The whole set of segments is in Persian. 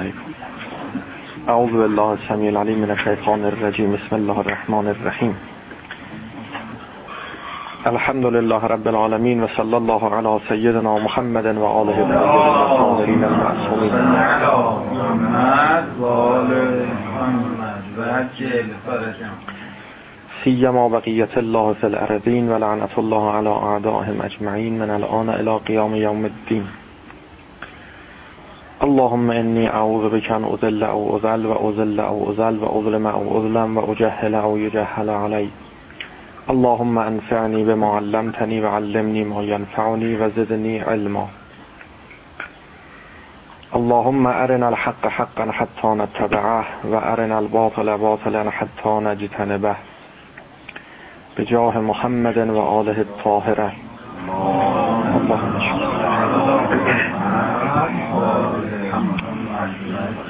علیکم اعوذ بالله السمیع العلیم من الشیطان الرجیم بسم الله الرحمن الرحیم الحمد لله رب العالمین و صلی الله علی سیدنا محمد و آله الطاهرین المعصومین سیما بقیت الله فی الارضین و لعنت الله علی اعدائهم اجمعین من الان الى قیام یوم الدین اللهم انی اعوذ بك اذل و اذل او اذل و اظلم او اظلم و اجهل او یجهل علی اللهم انفعنی بما علمتنی و علمنی ما ینفعنی و زدنی علما. اللهم ارنا الحق حقا حتى نتبعه و ارنا الباطل باطلا حتى نجتنبه. بجاه محمد و آله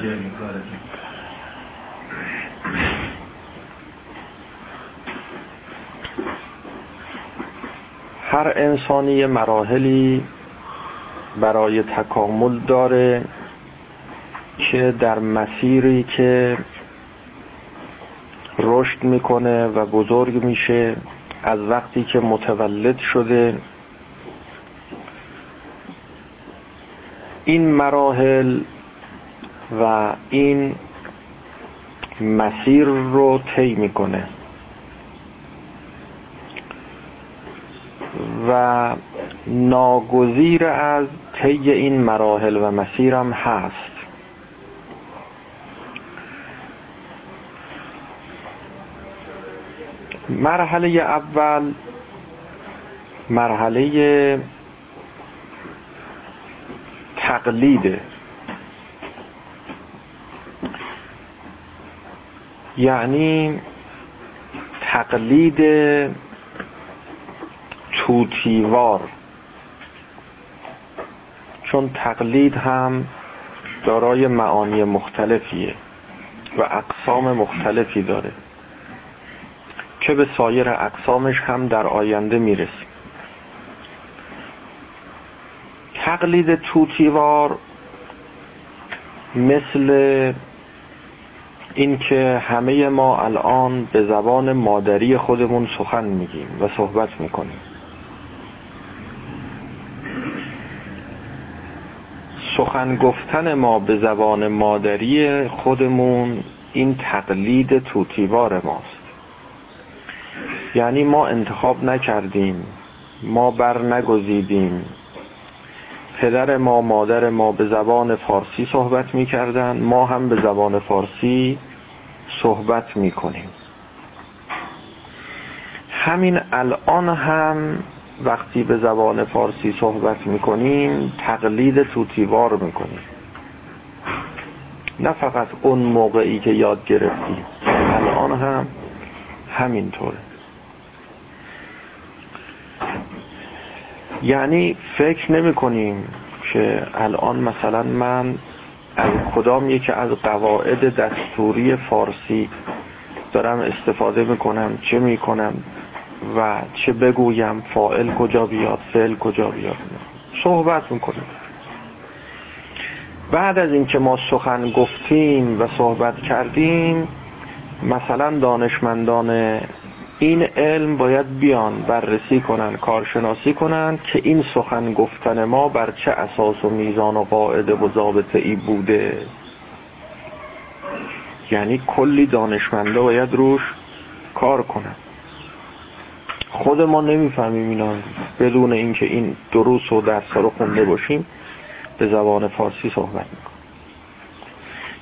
الطاهره اللهم هر انسانی مراحلی برای تکامل داره که در مسیری که رشد می‌کنه و بزرگ میشه از وقتی که متولد شده این مراحل و این مسیر رو طی می‌کنه. و ناگزیر از طی این مراحل و مسیرم هست. مرحله اول مرحله تقلیده یعنی تقلید توتیوار. چون تقلید هم دارای معانی مختلفیه و اقسام مختلفی داره. که به سایر اقسامش هم در آینده می‌رسیم. تقلید توتیوار مثل اینکه همه ما الان به زبان مادری خودمون سخن میگیم و صحبت می‌کنیم. سخن گفتن ما به زبان مادری خودمون این تقلید توتیوار ماست. یعنی ما انتخاب نکردیم ما بر نگزیدیم. پدر ما مادر ما به زبان فارسی صحبت می‌کردن. ما هم به زبان فارسی صحبت می‌کنیم. همین الان هم وقتی به زبان فارسی صحبت می‌کنیم تقلید توتیوار می‌کنیم. نه فقط اون موقعی که یاد گرفتیم. الان هم همینطوره. یعنی فکر نمی کنیم که الان مثلا من از کدام یکی از قواعد دستوری فارسی دارم استفاده می‌کنم چه می‌کنم و چه بگویم فائل کجا بیاد فعل کجا بیاد. صحبت می‌کنیم. بعد از اینکه ما سخن گفتیم و صحبت کردیم مثلا دانشمندان این علم باید بیان بررسی کنن کارشناسی کنن که این سخن گفتن ما بر چه اساس و میزان و قاعده و ضابطه ای بوده. یعنی کلی دانشمنده باید روش کار کنن. خود ما نمی‌فهمیم اینا. بدون اینکه این دروس و درس رو خونده باشیم به زبان فارسی صحبت می‌کنیم.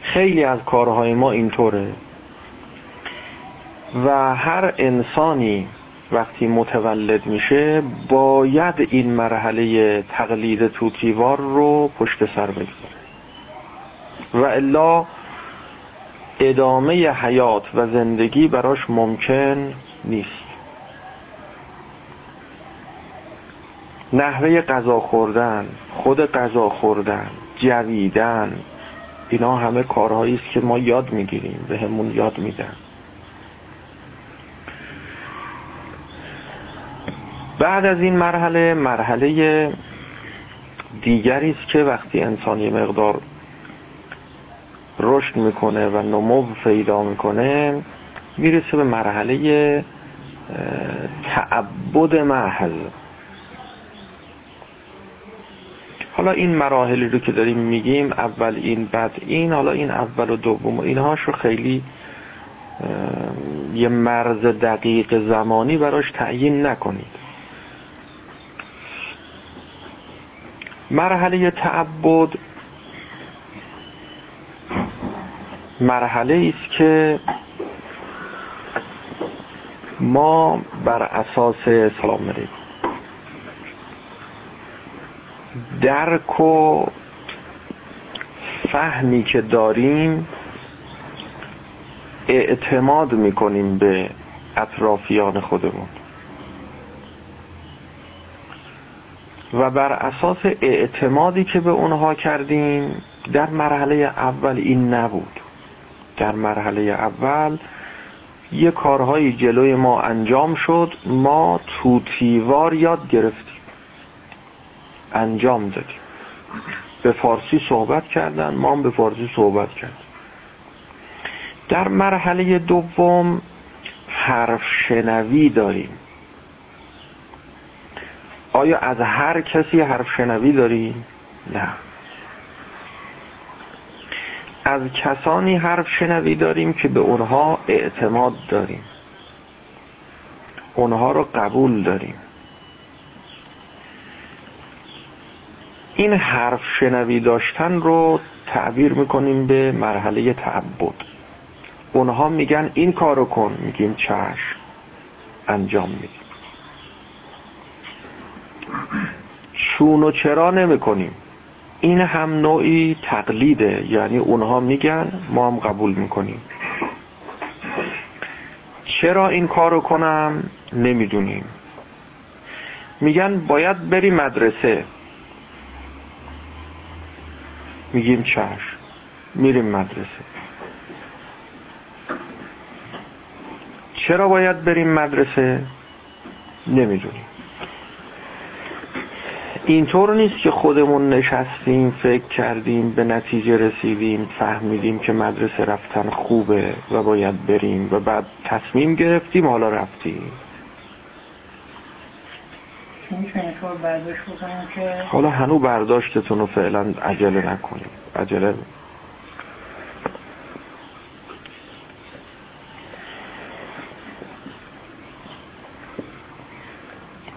خیلی از کارهای ما اینطوره. و هر انسانی وقتی متولد میشه باید این مرحله تقلید توتیوار رو پشت سر بگذاره. و الا ادامه حیات و زندگی براش ممکن نیست. نحوه غذا خوردن خود غذا خوردن جویدن اینا همه کارهایی است که ما یاد می‌گیریم به همون یاد میدن. بعد از این مرحله مرحله دیگری است که وقتی انسان یه مقدار رشد می‌کنه و نمو پیدا می‌کنه می‌رسه به مرحله تعبد محض حالا این مراحلی رو که داریم میگیم اول این بعد این حالا این اول و دوم اینهاش رو خیلی یه مرز دقیق زمانی براش تعیین نکنید. مرحله تعبد مرحله است که ما بر اساس سلام علیکم. درک و فهمی که داریم اعتماد می‌کنیم به اطرافیان خودمون. و بر اساس اعتمادی که به اونها کردیم در مرحله اول این نبود. در مرحله اول یه کارهایی جلوی ما انجام شد ما توتیوار یاد گرفتیم. انجام دادیم. به فارسی صحبت کردن ما هم به فارسی صحبت کردیم. در مرحله دوم حرف شنوی داریم. آیا از هر کسی حرف شنوی داریم؟ نه. از کسانی حرف شنوی داریم که به اونها اعتماد داریم. اونها رو قبول داریم. این حرف شنوی داشتن رو تعبیر می‌کنیم به مرحله تعبد. اونها میگن این کارو کن میگیم چشم. انجام میدیم. چون و چرا نمی‌کنیم این هم نوعی تقلیده. یعنی اونها میگن ما هم قبول می‌کنیم. چرا این کارو کنم؟ نمی‌دونیم. میگن باید بری مدرسه. میگیم چشم. میریم مدرسه. چرا باید بریم مدرسه؟ نمی‌دونیم. اینطور نیست که خودمون نشستیم فکر کردیم به نتیجه رسیدیم فهمیدیم که مدرسه رفتن خوبه و باید بریم و بعد تصمیم گرفتیم حالا رفتیم. حالا هنو برداشتتون رو فعلا عجله نکنیم. عجله.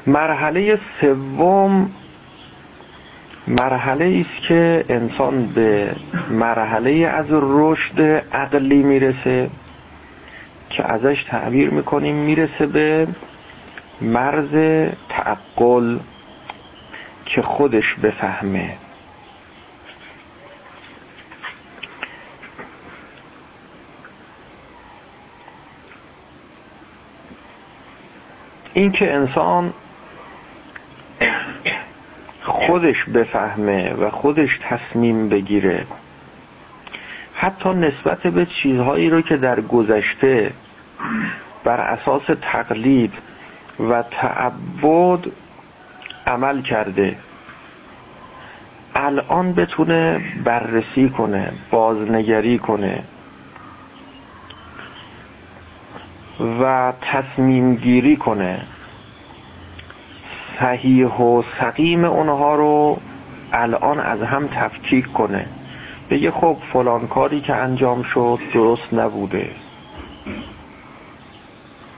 مرحله سوم مرحله است که انسان به مرحله از رشد عقلی می‌رسه که ازش تعبیر می‌کنیم می‌رسه به مرز تعقل که خودش بفهمه. این که انسان خودش بفهمه و خودش تصمیم بگیره. حتی نسبت به چیزهایی رو که در گذشته بر اساس تقلید و تعبد عمل کرده الان بتونه بررسی کنه بازنگری کنه و تصمیم گیری کنه. صحیح و سقیم اونها رو الان از هم تفکیک کنه. بگه خب فلان کاری که انجام شد درست نبوده.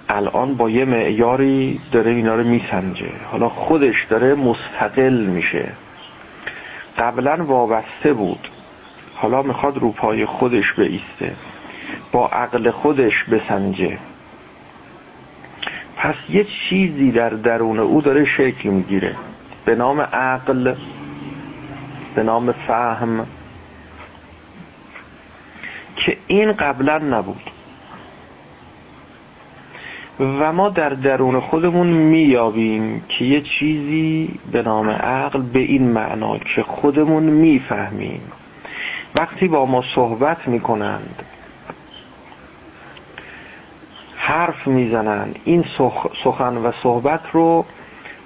الان با یه معیاری داره اینا رو میسنجه. حالا خودش داره مستقل میشه. قبلا وابسته بود. حالا می‌خواد رو پای خودش بیسته. با عقل خودش بسنجه. پس یه چیزی در درون او داره شکل می‌گیره. به نام عقل به نام فهم که این قبلا نبود. و ما در درون خودمون میابیم که یه چیزی به نام عقل به این معنا که خودمون می‌فهمیم. وقتی با ما صحبت می‌کنند حرف می‌زنن. این سخن و صحبت رو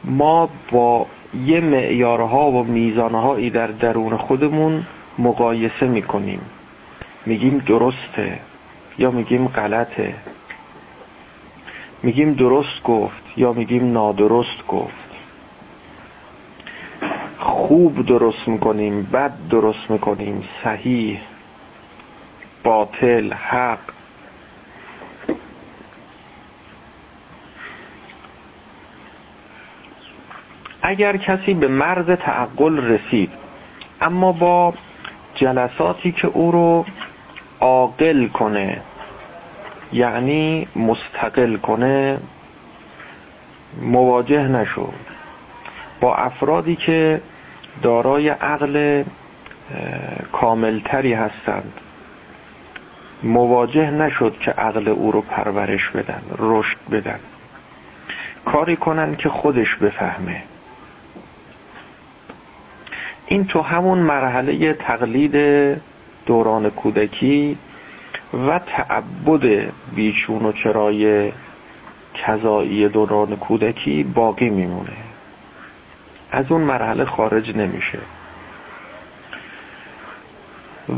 ما با یه معیارها و میزانهایی در درون خودمون مقایسه می‌کنیم. میگیم درسته یا میگیم غلطه. میگیم درست گفت یا میگیم نادرست گفت. خوب درست می‌کنیم بد درست می‌کنیم صحیح باطل حق. اگر کسی به مرز تعقل رسید اما با جلساتی که او رو عاقل کنه یعنی مستقل کنه مواجه نشد. با افرادی که دارای عقل کاملتری هستند مواجه نشد که عقل او رو پرورش بدن رشد بدن. کاری کنن که خودش بفهمه. این تو همون مرحله تقلید دوران کودکی و تعبد بیچون و چرای کذایی دوران کودکی باقی میمونه. از اون مرحله خارج نمیشه.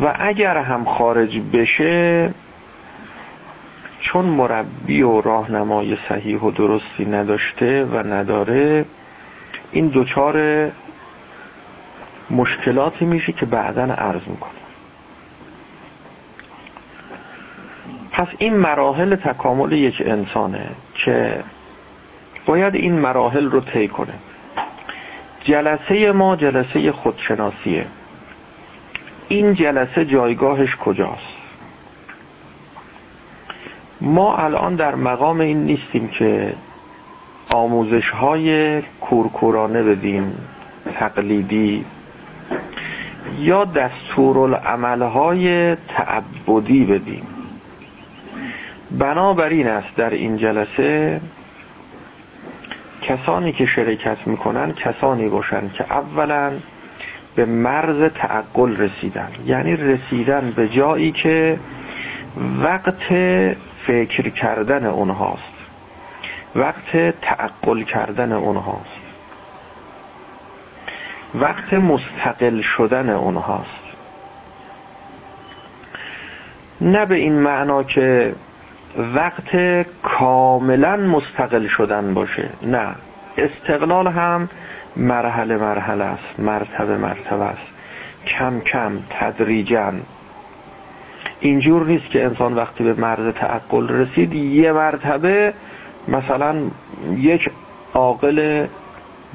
و اگر هم خارج بشه چون مربی و راهنمای صحیح و درستی نداشته و نداره این دوچار مشکلاتی میشه که بعدا عرض می‌کنه پس این مراحل تکامل یک انسانه که باید این مراحل رو طی کنه. جلسه ما جلسه خودشناسیه. این جلسه جایگاهش کجاست؟ ما الان در مقام این نیستیم که آموزش های کورکورانه بدیم تقلیدی یا دستورالعمل های تعبدی بدیم. بنابراین است در این جلسه کسانی که شرکت می‌کنن کسانی باشن که اولا به مرز تعقل رسیدن. یعنی رسیدن به جایی که وقت فکر کردن اونهاست. وقت تعقل کردن اونهاست. وقت مستقل شدن اونهاست. نه به این معنا که وقت کاملا مستقل شدن باشه. نه. استقلال هم مرحله مرحله است مرتبه مرتبه است. کم کم تدریجا. اینجور نیست که انسان وقتی به مرز تعقل رسید یه مرتبه مثلا یک عاقل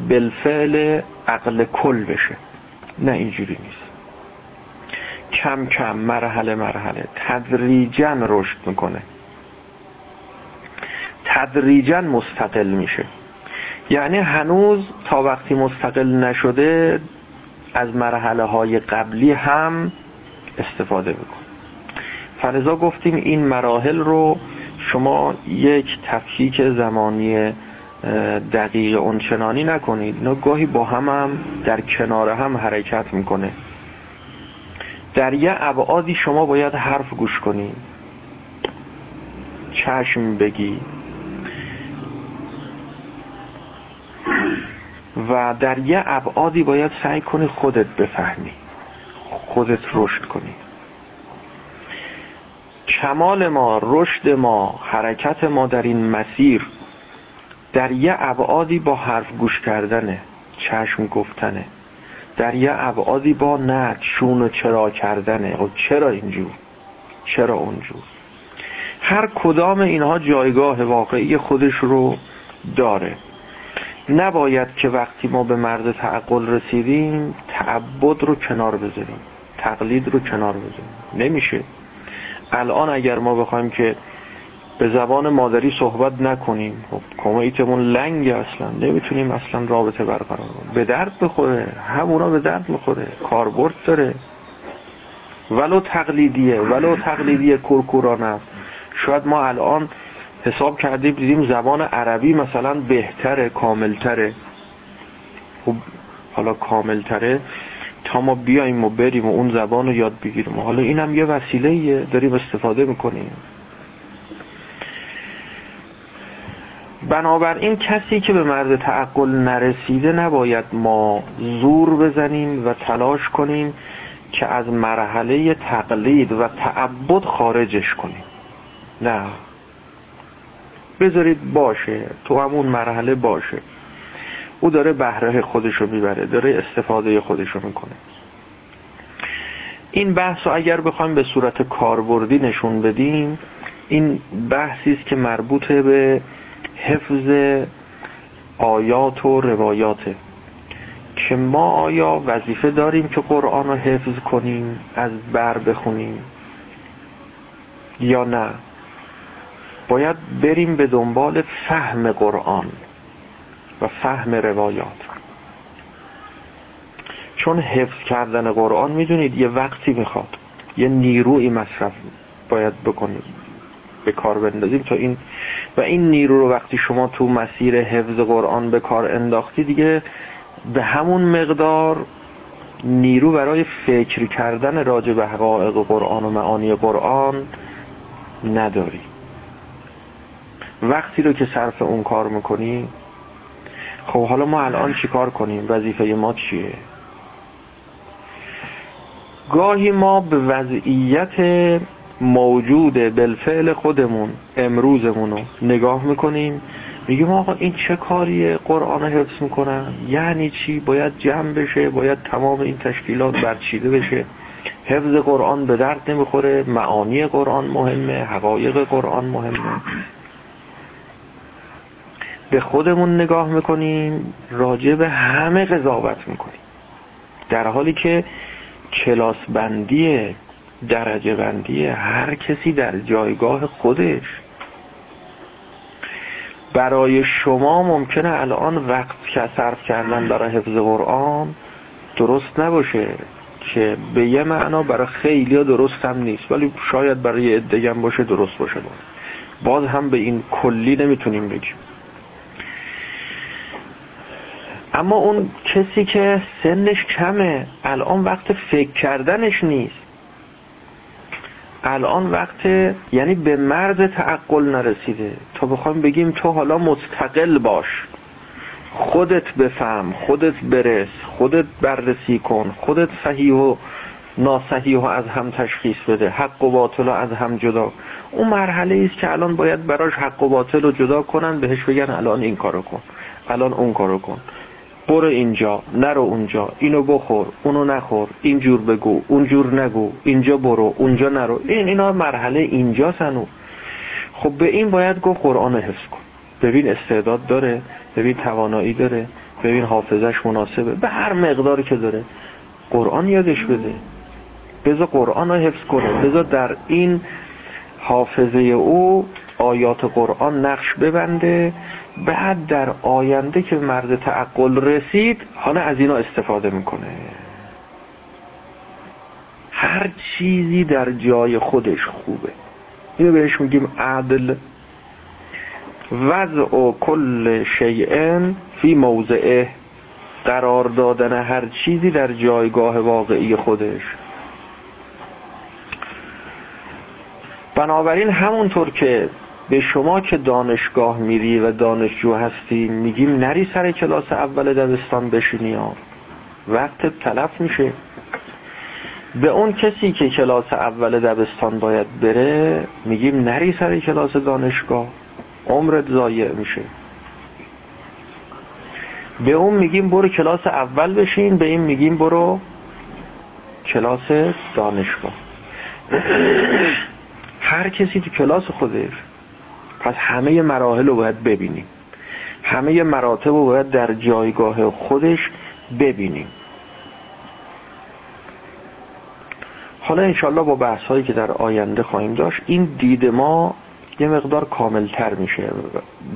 بالفعل عقل کل بشه. نه اینجوری نیست. کم کم مرحله مرحله تدریجا رشد می‌کنه. تدریجا مستقل میشه. یعنی هنوز تا وقتی مستقل نشده از مرحله های قبلی هم استفاده میکن فلذا گفتیم این مراحل رو شما یک تفکیک زمانی دقیق اونچنانی نکنید. اینا گاهی با هم هم در کنار هم حرکت می‌کنه. در یه ابعادی شما باید حرف گوش کنید چشم بگی. و در یه ابعادی باید سعی کنی خودت بفهمی. خودت رشد کنی. کمال ما رشد ما حرکت ما در این مسیر در یه ابعادی با حرف گوش کردنه چشم گفتنه. در یه ابعادی با نه چون و چرا کردنه. و چرا اینجور؟ چرا اونجور؟ هر کدام اینها جایگاه واقعی خودش رو داره. نباید که وقتی ما به مرد تعقل رسیدیم تعبد رو کنار بذاریم. تقلید رو کنار بذاریم. نمیشه. الان اگر ما بخوایم که به زبان مادری صحبت نکنیم. خب کمیتمون لنگ اصلا. نمی‌تونیم اصلا رابطه برقرار کنیم. به درد بخوره. همونا به درد می‌خوره. کاربرد داره. ولو تقلیدیه. ولو تقلیدیه کورکورانه. شاید ما الان حساب کردیم دیدیم زبان عربی مثلا بهتره کاملتره. خب حالا کاملتره. تا ما بیایم و بریم و اون زبان رو یاد بگیریم. حالا این هم یه وسیله داریم استفاده می‌کنیم. بنابراین کسی که به مرز تعقل نرسیده نباید ما زور بزنیم و تلاش کنیم که از مرحله تقلید و تعبد خارجش کنیم. نه. بذارید باشه. تو همون مرحله باشه. او داره بهره خودشو می‌بره داره استفاده خودشو می‌کنه. این بحث رو اگر بخوایم به صورت کاربردی نشون بدیم این بحثی است که مربوط به حفظ آیات و روایاته که ما آیا وظیفه داریم که قرآن رو حفظ کنیم از بر بخونیم یا نه؟ باید بریم به دنبال فهم قرآن و فهم روایات. چون حفظ کردن قرآن می‌دونید یه وقتی می‌خواد یه نیروی مصرف باید بکنیم به کار بندازیم. تا این و این نیرو رو وقتی شما تو مسیر حفظ قرآن به کار انداختی دیگه به همون مقدار نیرو برای فکر کردن راجع به حقایق قرآن و معانی قرآن نداری. وقتی رو که صرف اون کار می‌کنی خب حالا ما الان چی کار کنیم؟ وظیفه ما چیه؟ گاهی ما به وضعیت موجود بالفعل خودمون امروزمون رو نگاه می‌کنیم. میگیم آقا این چه کاریه قرآن حفظ می‌کنن؟ یعنی چی؟ باید جمع بشه باید تمام این تشکیلات برچیده بشه. حفظ قرآن به درد نمی‌خوره معانی قرآن مهمه حقایق قرآن مهمه. به خودمون نگاه می‌کنیم راجع به همه قضاوت می‌کنیم. در حالی که کلاس بندی درجه بندی هر کسی در جایگاه خودش. برای شما ممکنه الان وقت که صرف کردن برای حفظ قرآن درست نباشه که به یه معنا برای خیلی درست هم نیست ولی شاید برای ادگم باشه درست باشه. باز. باز هم به این کلی نمی‌تونیم بگیم. اما اون کسی که سنش کمه الان وقت فکر کردنش نیست. الان وقت یعنی به مرز تعقل نرسیده. تا بخوایم بگیم تو حالا مستقل باش. خودت بفهم خودت برس خودت بررسی کن خودت صحیح و ناسحیح و از هم تشخیص بده حق و باطل رو از هم جدا. اون مرحله است که الان باید براش حق و باطل رو جدا کنن بهش بگن الان این کارو کن الان اون کارو کن. برو اینجا نرو اونجا اینو بخور اونو نخور اینجور بگو اونجور نگو اینجا برو اونجا نرو. این اینا مرحله اینجا سنو. خب به این باید گفت قرآن حفظ کن. ببین استعداد داره ببین توانایی داره ببین حافظش مناسبه. به هر مقداری که داره. قرآن یادش بده. بذار قرآن رو حفظ کنه. بذار در این حافظه او آیات قرآن نقش ببنده. بعد در آینده که مرد تعقل رسید حالا از اینا استفاده می‌کنه. هر چیزی در جای خودش خوبه. اینو بهش میگیم عدل. وضع کل شیئن فی موضعه. قرار دادن هر چیزی در جایگاه واقعی خودش. بنابراین همونطور که به شما که دانشگاه میری و دانشجو هستی؟ میگیم نری سر کلاس اول دبستان بشینی ها. وقت تلف میشه. به اون کسی که کلاس اول دبستان باید بره میگیم نری سر کلاس دانشگاه. عمرت ضایع میشه. به اون میگیم برو کلاس اول بشین به این میگیم برو کلاس دانشگاه. هر کسی تو کلاس خودش پس همه مراحل رو باید ببینیم. همه مراتب رو باید در جایگاه خودش ببینیم. حالا انشالله با بحث هایی که در آینده خواهیم داشت این دید ما یه مقدار کاملتر میشه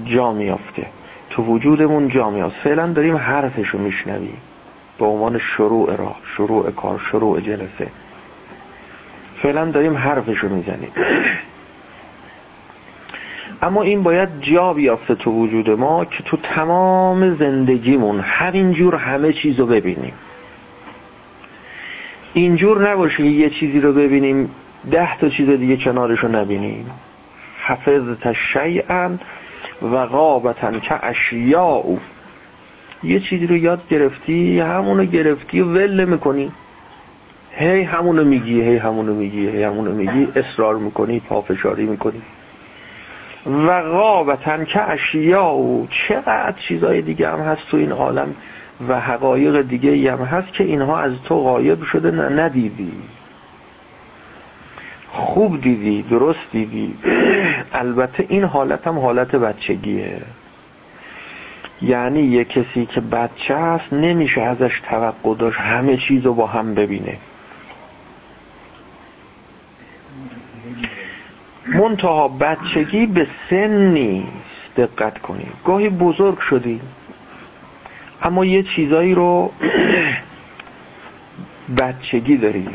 جا میافته. تو وجودمون جا میافته. فعلا داریم حرفشو میشنویم. به عنوان شروع راه شروع کار شروع جلسه. فعلا داریم حرفشو می‌زنیم. اما این باید جا بیافته تو وجود ما که تو تمام زندگیمون همینجور همه چیز رو ببینیم. اینجور نباشه یه چیزی رو ببینیم ده تا چیز دیگه کنارش رو نبینیم. حفظت شیئا و غابتا که اشیاء یه چیزی رو یاد گرفتی همونو گرفتی ول می‌کنی هی همونو میگی هی همونو میگی هی همونو میگی اصرار می‌کنی پافشاری می‌کنی. و غابتن که اشیا و چقدر چیزای دیگه هم هست تو این عالم و حقایق دیگه هم هست که اینها از تو غایب شده ندیدی. خوب دیدی درست دیدی. البته این حالت هم حالت بچگیه. یعنی یه کسی که بچه هست نمیشه ازش توقع داشت همه چیز رو با هم ببینه. منتها بچگی به سن نیست دقت کنید گاهی بزرگ شدی اما یه چیزایی رو بچگی داری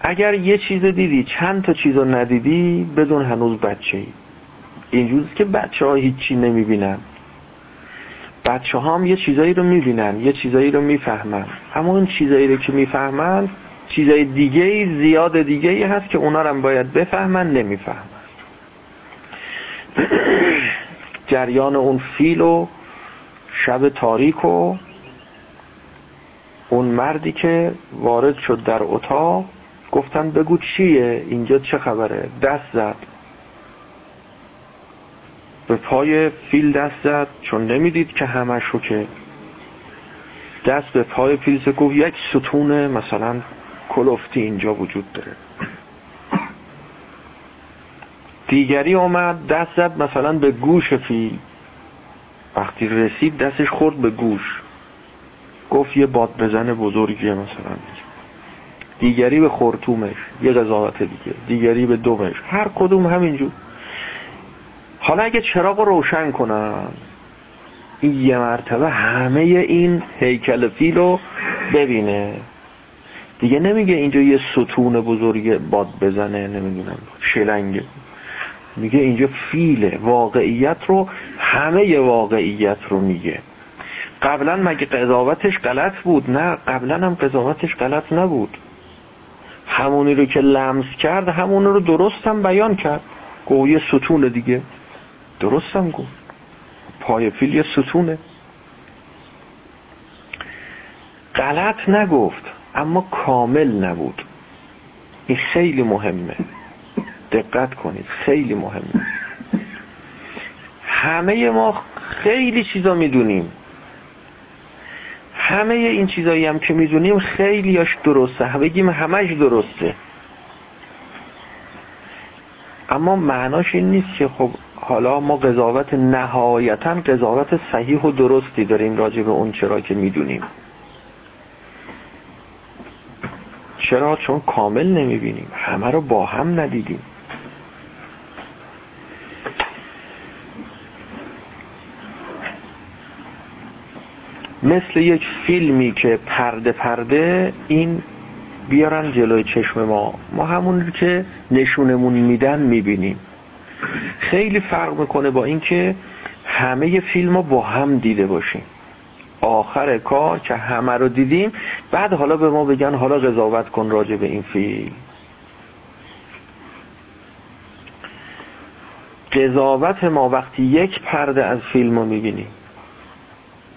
اگر یه چیز دیدی چند تا چیز ندیدی بدون هنوز بچه ای. اینجوریست که بچه ها هیچی نمی‌بینن. بچه ها هم یه چیزایی رو می‌بینن یه چیزایی رو می‌فهمن. اما اون چیزایی رو که می‌فهمن چیزای دیگه زیاد دیگه ای هست که اونا رو باید بفهمن نمی‌فهمن. جریان اون فیل و شب تاریک و اون مردی که وارد شد در اتاق گفتن بگو چیه؟ اینجا چه خبره؟ دست زد. به پای فیل دست زد. چون نمی‌دید که رو که دست به پای فیل گفت یک ستون مثلا کلفتی اینجا وجود داره. دیگری اومد دست زد مثلا به گوش فیل وقتی رسید دستش خورد به گوش. گفت یه باد بزن بزرگیه مثلا. دیگری به خورتومش یه قضاوت دیگه. دیگری به دومش. هر کدوم همینجور. حالا اگه چراغ روشن کنم این یه مرتبه همه این هیکل فیل رو ببینه. دیگه نمیگه اینجا یه ستون بزرگ باد بزنه نمی‌دونم شلنگه میگه اینجا فیله واقعیت رو همه واقعیت رو میگه. قبلا مگه قضاوتش غلط بود؟ نه قبلا هم قضاوتش غلط نبود. همونی رو که لمس کرد همون رو درست هم بیان کرد. گوه یه ستون دیگه. درست هم گفت. پای فیل یه ستونه. غلط نگفت. اما کامل نبود. این خیلی مهمه. دقت کنید خیلی مهمه. همه ما خیلی چیزا می‌دونیم. همه این چیزایی هم که می‌دونیم خیلیاش درسته. بگیم همش درسته. اما معناش این نیست که خب حالا ما قضاوت نهایتا قضاوت صحیح و درستی داریم راجع به اون چرا که می‌دونیم. چرا چون کامل نمی‌بینیم همه رو با هم ندیدیم. مثل یک فیلمی که پرده پرده این بیارن جلوی چشم ما. ما همون که نشونمون میدن می‌بینیم. خیلی فرق می‌کنه با اینکه همه فیلم رو با هم دیده باشیم. آخر کار که همه رو دیدیم بعد حالا به ما بگن حالا قضاوت کن راجع به این فیلم قضاوت ما وقتی یک پرده از فیلم رو می‌بینیم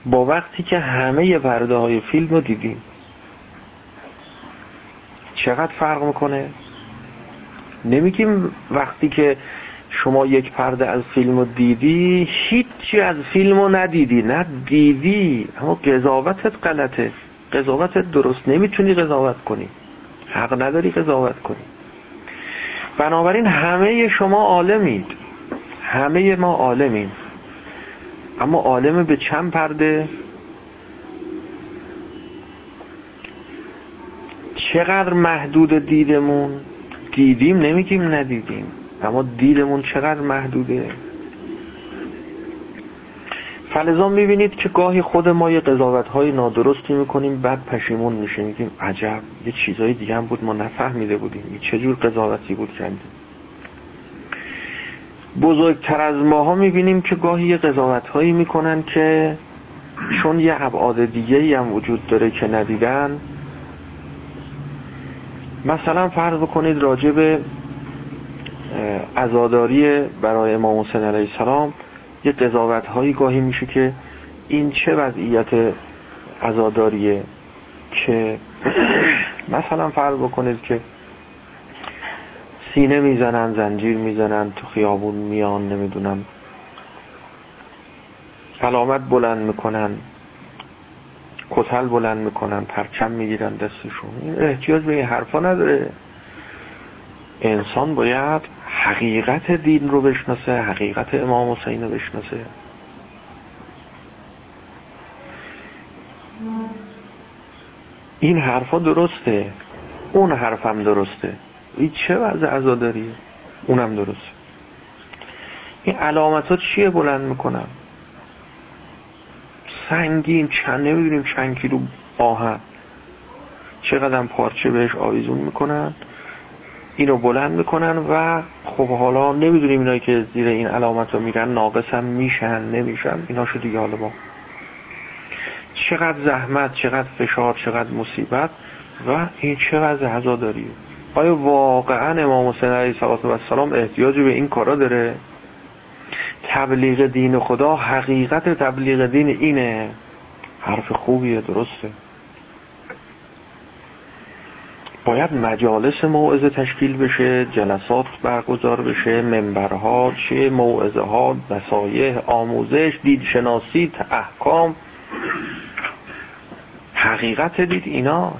با وقتی که همه پرده های فیلم رو دیدیم. چقدر فرق می‌کنه؟ نمیگیم وقتی که شما یک پرده از فیلم رو دیدی هیچی از فیلم رو ندیدی نه دیدی. اما قضاوتت غلطه. قضاوتت درست. نمی‌تونی قضاوت کنی. حق نداری قضاوت کنی. بنابراین همه شما عالمید. همه ما عالمیم. اما عالم به چند پرده؟ چقدر محدود دیدمون؟ دیدیم نمیگیم ندیدیم. اما دیدمون چقدر محدوده. فلزا می‌بینید که گاهی خود ما یه قضاوت های نادرستی می‌کنیم بعد پشیمون میشه. میگیم عجب یه چیزای دیگه هم بود ما نفهمیده بودیم. یه چجور قضاوتی بود کردیم بزرگتر از ماها می‌بینیم که گاهی یه قضاوت هایی می‌کنن که چون یه ابعاد دیگه هم وجود داره که ندیدن. مثلا فرض بکنید راجع به ازاداری برای امام حسین علیه السلام یه قضاوت هایی گاهی میشه که این چه وضعیت عزاداریه که مثلا فرض بکنید که سینه می‌زنن زنجیر می‌زنن تو خیابون میان نمی‌دونم علامت بلند می‌کنن کتل بلند می‌کنن پرچم می‌گیرن دستشون. این احتیاج به این حرفا نداره. انسان باید حقیقت دین رو بشناسه حقیقت امام حسین رو بشناسه. این حرفا درسته. اون حرفم درسته. این چه وضع عزاداریه اونم درسته. این علامت ها چیه بلند می‌کنم؟ سنگین چند نمی‌دونیم چند کیلو آهن. چقدر پارچه بهش آویزون می‌کنن؟ اینو بلند می‌کنن و خب حالا نمی‌دونیم اینایی که زیر این علامت رو میرن ناقص هم میشن نمیشن اینا شو دیگه حالا ما چقدر زحمت چقدر فشار چقدر مصیبت و این چقدر عزا داری؟ آیا واقعا امام حسین علیه السلام احتیاجی به این کارا داره؟ تبلیغ دین خدا حقیقت تبلیغ دین اینه. حرف خوبیه درسته. باید مجالس موعظه تشکیل بشه جلسات برگزار بشه منبرها چه موعظه ها نصایح آموزش دیدشناسی احکام. حقیقت دید ایناست.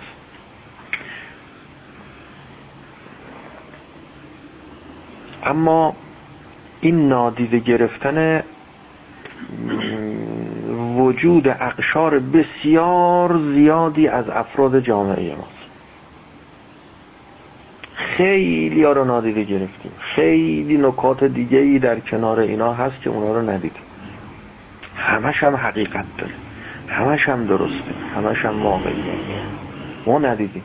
اما این نادیده گرفتن وجود اقشار بسیار زیادی از افراد جامعه ماست. خیلی ها رو نادیده گرفتیم. خیلی نکات دیگه ای در کنار اینا هست که اونا رو ندیدیم. همش هم حقیقت داره. همش هم درسته. همش هم واقعیه. ما ندیدیم.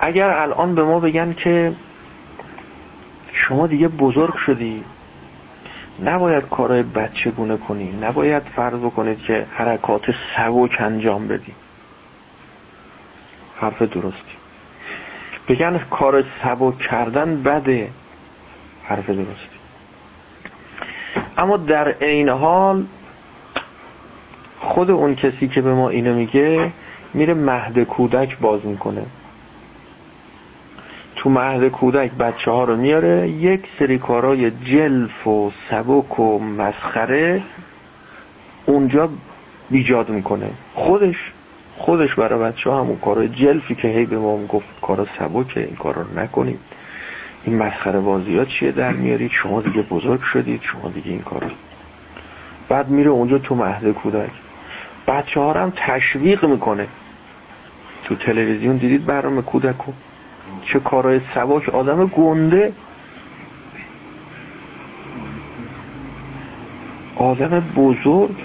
اگر الان به ما بگن که شما دیگه بزرگ شدی نباید کارهای بچه گونه کنی؟ نباید فرض بکنید که حرکات سبک انجام بدی. حرف درستی بگن کار سبک کردن بده. حرف درستی اما در عین حال خود اون کسی که به ما اینو میگه میره مهد کودک باز می‌کنه. تو مهد کودک بچه ها رو میاره یک سری کارای جلف و سبک و مسخره اونجا بیجاد می‌کنه. خودش خودش برای بچه ها همون کارای جلفی که هی به ما گفت کارا سبکه این کارا رو نکنید این مسخره بازی ها چیه در میارید؟ شما دیگه بزرگ شدید شما دیگه این کارو بعد میره اونجا تو مهد کودک. بچه ها هم تشویق می‌کنه. تو تلویزیون دیدید برنامه کودکو؟ چه کارهای سباک آدم گنده. آدم بزرگ.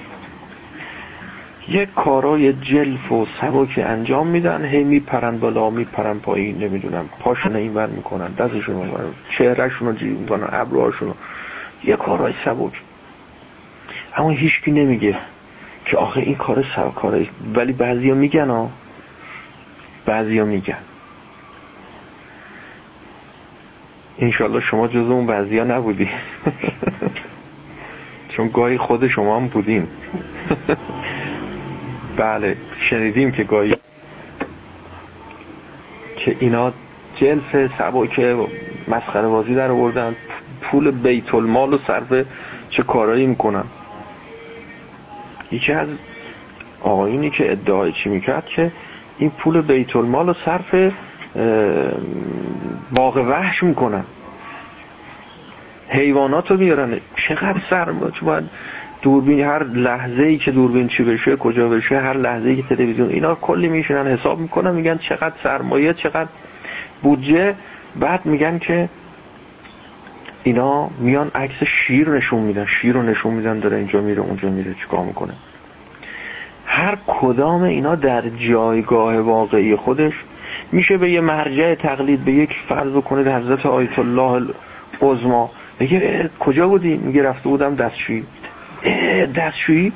یک کارای جلف و سبک انجام میدن هی میپرن بالا میپرن پایین نمی‌دونم. پاشون این بر می‌کنن دستشون رو چهرهشون رو جیب می‌کنن ابروهاشون رو. یه کارای سبک. اما هیچکی نمیگه که آخه این کار کارای ولی بعضیا میگن ها. بعضیا میگن. انشالله شما جز اون بعضی ها نبودی. چون گاهی خود شما هم بودیم. بله شنیدیم که گاهی که اینا جلف سباک مسخره بازی در آوردن پول بیت المال و صرف چه کارایی می‌کنن. یکی از آقایونی که ادعای چی می‌کرد که این پول بیت المال و صرف باغ وحش می‌کنن. حیوانات رو میارن. چقدر سرما باید دوربین هر لحظه ای که دوربین چی بشه کجا بشه هر لحظه ای که تلویزیون اینا کلی میشنن حساب می‌کنن میگن چقدر سرمایه چقدر بودجه. بعد میگن که اینا میان عکس شیر نشون میدن شیر رو نشون میدن داره اینجا میره اونجا میره چیکار می‌کنه. هر کدام اینا در جایگاه واقعی خودش میشه به یه مرجع تقلید به یک فرض کنید حضرت آیت الله عظما میگه کجا بودی؟ میگه رفته بودم دستشویی. دستشویی.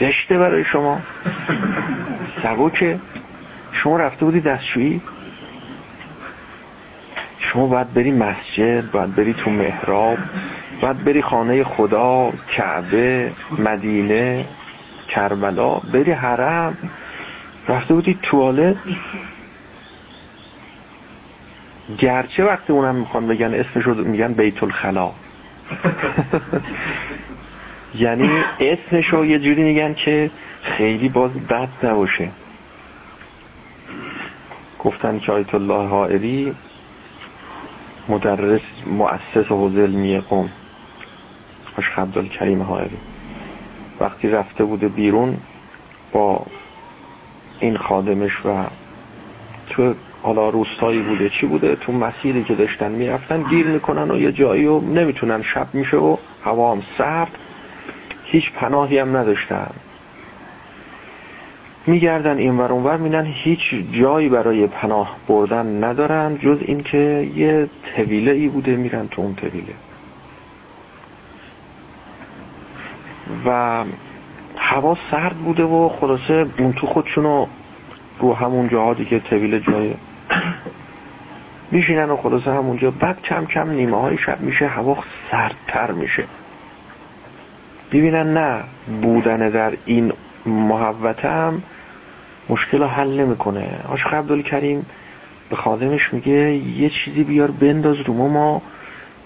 زشته برای شما. سبکه. شما رفته بودی دستشویی. شما باید بری مسجد باید بری تو محراب بعد بری خانه خدا کعبه مدینه کربلا بری حرم. رفته بودی توالت. گرچه وقتی اونم می‌خوان بگن اسمشو میگن بیت الخلا یعنی اسمشو یه جوری میگن که خیلی باز بد نباشه. گفتن که آیت الله حائری مدرس مؤسس حوزه علمی قوم. خوش کریم حائری وقتی رفته بوده بیرون با این خادمش و تو حالا روستایی بوده چی بوده؟ تو مسیری که داشتن می‌رفتن گیر می‌کنن و یه جایی و نمی‌تونن شب میشه و هوا هم سرد. هیچ پناهی هم نداشتن. میگردن این ور اونور میدن هیچ جایی برای پناه بردن ندارن جز اینکه یه طویله ای بوده میرن تو اون طویله. و هوا سرد بوده و خلاصه اون تو خودشونو رو همون جاها دیگه طویله جای میشینن و خلاصه همونجا. بعد کم کم نیمه های شب میشه هوا سردتر میشه. ببینن نه بودن در این محوته هم مشکل حل نمی‌کنه. عاشق عبدالکریم به خادمش میگه یه چیزی بیار بنداز رو ما ما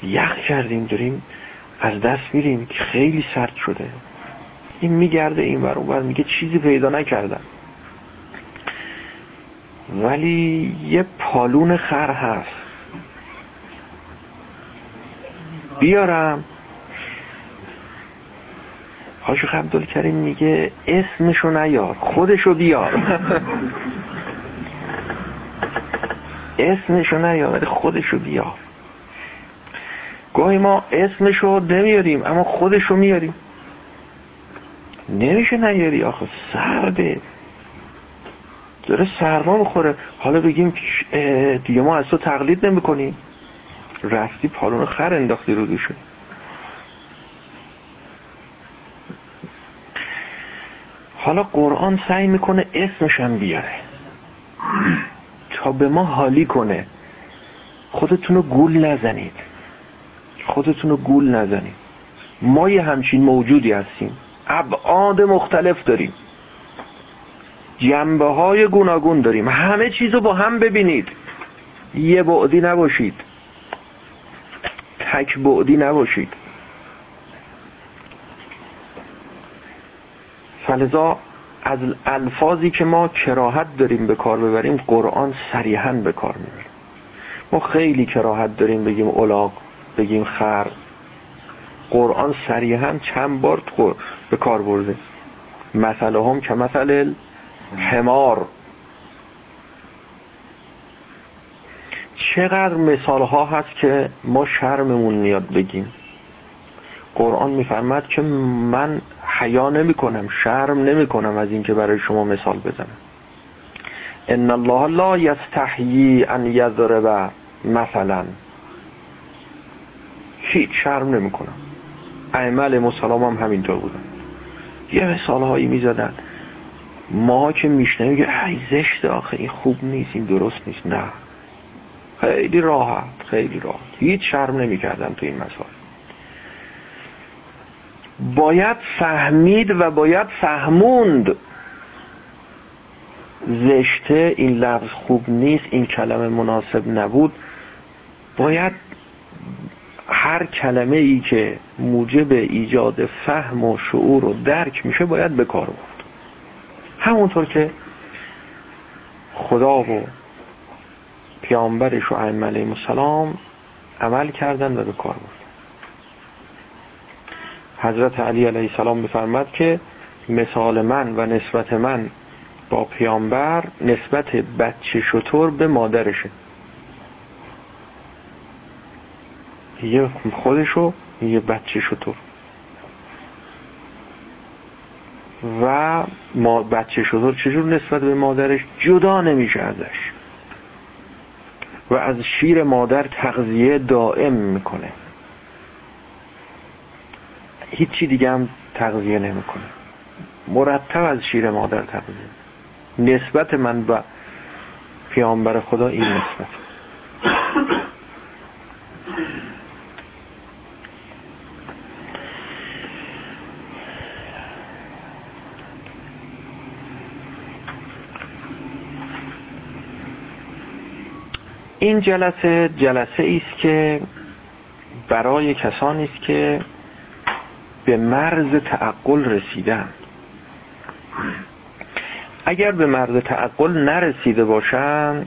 یخ کردیم داریم از دست میریم. که خیلی سرد شده. این میگرده این ور اون میگه چیزی پیدا نکردم. ولی یه پالون خر هست. بیارم. حاج عبدالکریم میگه اسمشو نیار خودشو بیار. اسمشو نیار ولی خودشو بیار. گاهی ما اسمشو نمیاریم اما خودشو میاریم. نمیشه نیاری آخه سرده. داره سرما می‌خوره. حالا بگیم دیگه ما از تو تقلید نمی‌کنیم. رفتی پالون خر انداختی رو دوشه حالا قرآن سعی می‌کنه اسمشم بیاره. تا به ما حالی کنه. خودتونو گول نزنید. خودتونو گول نزنید. ما یه همچین موجودی هستیم. ابعاد مختلف داریم. جنبه های گوناگون داریم. همه چیزو با هم ببینید. یه بعدی نباشید. تک بعدی نباشید. فلذا از الفاظی که ما کراهت داریم به کار ببریم قرآن صریحا به کار می‌بریم ما خیلی کراهت داریم بگیم اولاق بگیم خر. قرآن صریحا چند بار به کار برده. مثل هم که مثل حمار. چقدر مثال ها هست که ما شرممون میاد بگیم. قرآن میفرماد که من حیا نمی کنم شرم نمی کنم از اینکه برای شما مثال بزنم. ان الله لا یستحیی ان یضرب مثلا. هیچ شرم نمی کنم ائمه مسلم هم همینطور بودن. یه مثال هایی می‌زدن. ما که میشنیم که ای زشت آخه این خوب نیست این درست نیست. نه. خیلی راحت خیلی راحت. هیچ شرم نمی کردن تو این مسائل. باید فهمید و باید فهموند. زشته این لفظ خوب نیست این کلمه مناسب نبود. باید هر کلمه ای که موجب ایجاد فهم و شعور و درک میشه باید به کار برد. همونطور که خدا و پیامبرش و ائمه السلام عمل کردن و به کار برد. حضرت علی علیه السلام میفرماد که مثال من و نسبت من با پیامبر نسبت بچه شطور به مادرشه. یه خودشو یه بچه شطور. و ما بچه شطور چجور نسبت به مادرش جدا نمیشه ازش. و از شیر مادر تغذیه دائم می‌کنه. هیچی دیگه هم تغذیه نمی‌کنه. مرتب از شیر مادر تغذیه. نسبت من و پیامبر خدا این نسبت. این جلسه جلسه است که برای کسانی است که به مرز تعقل رسیدن اگر به مرز تعقل نرسیده باشن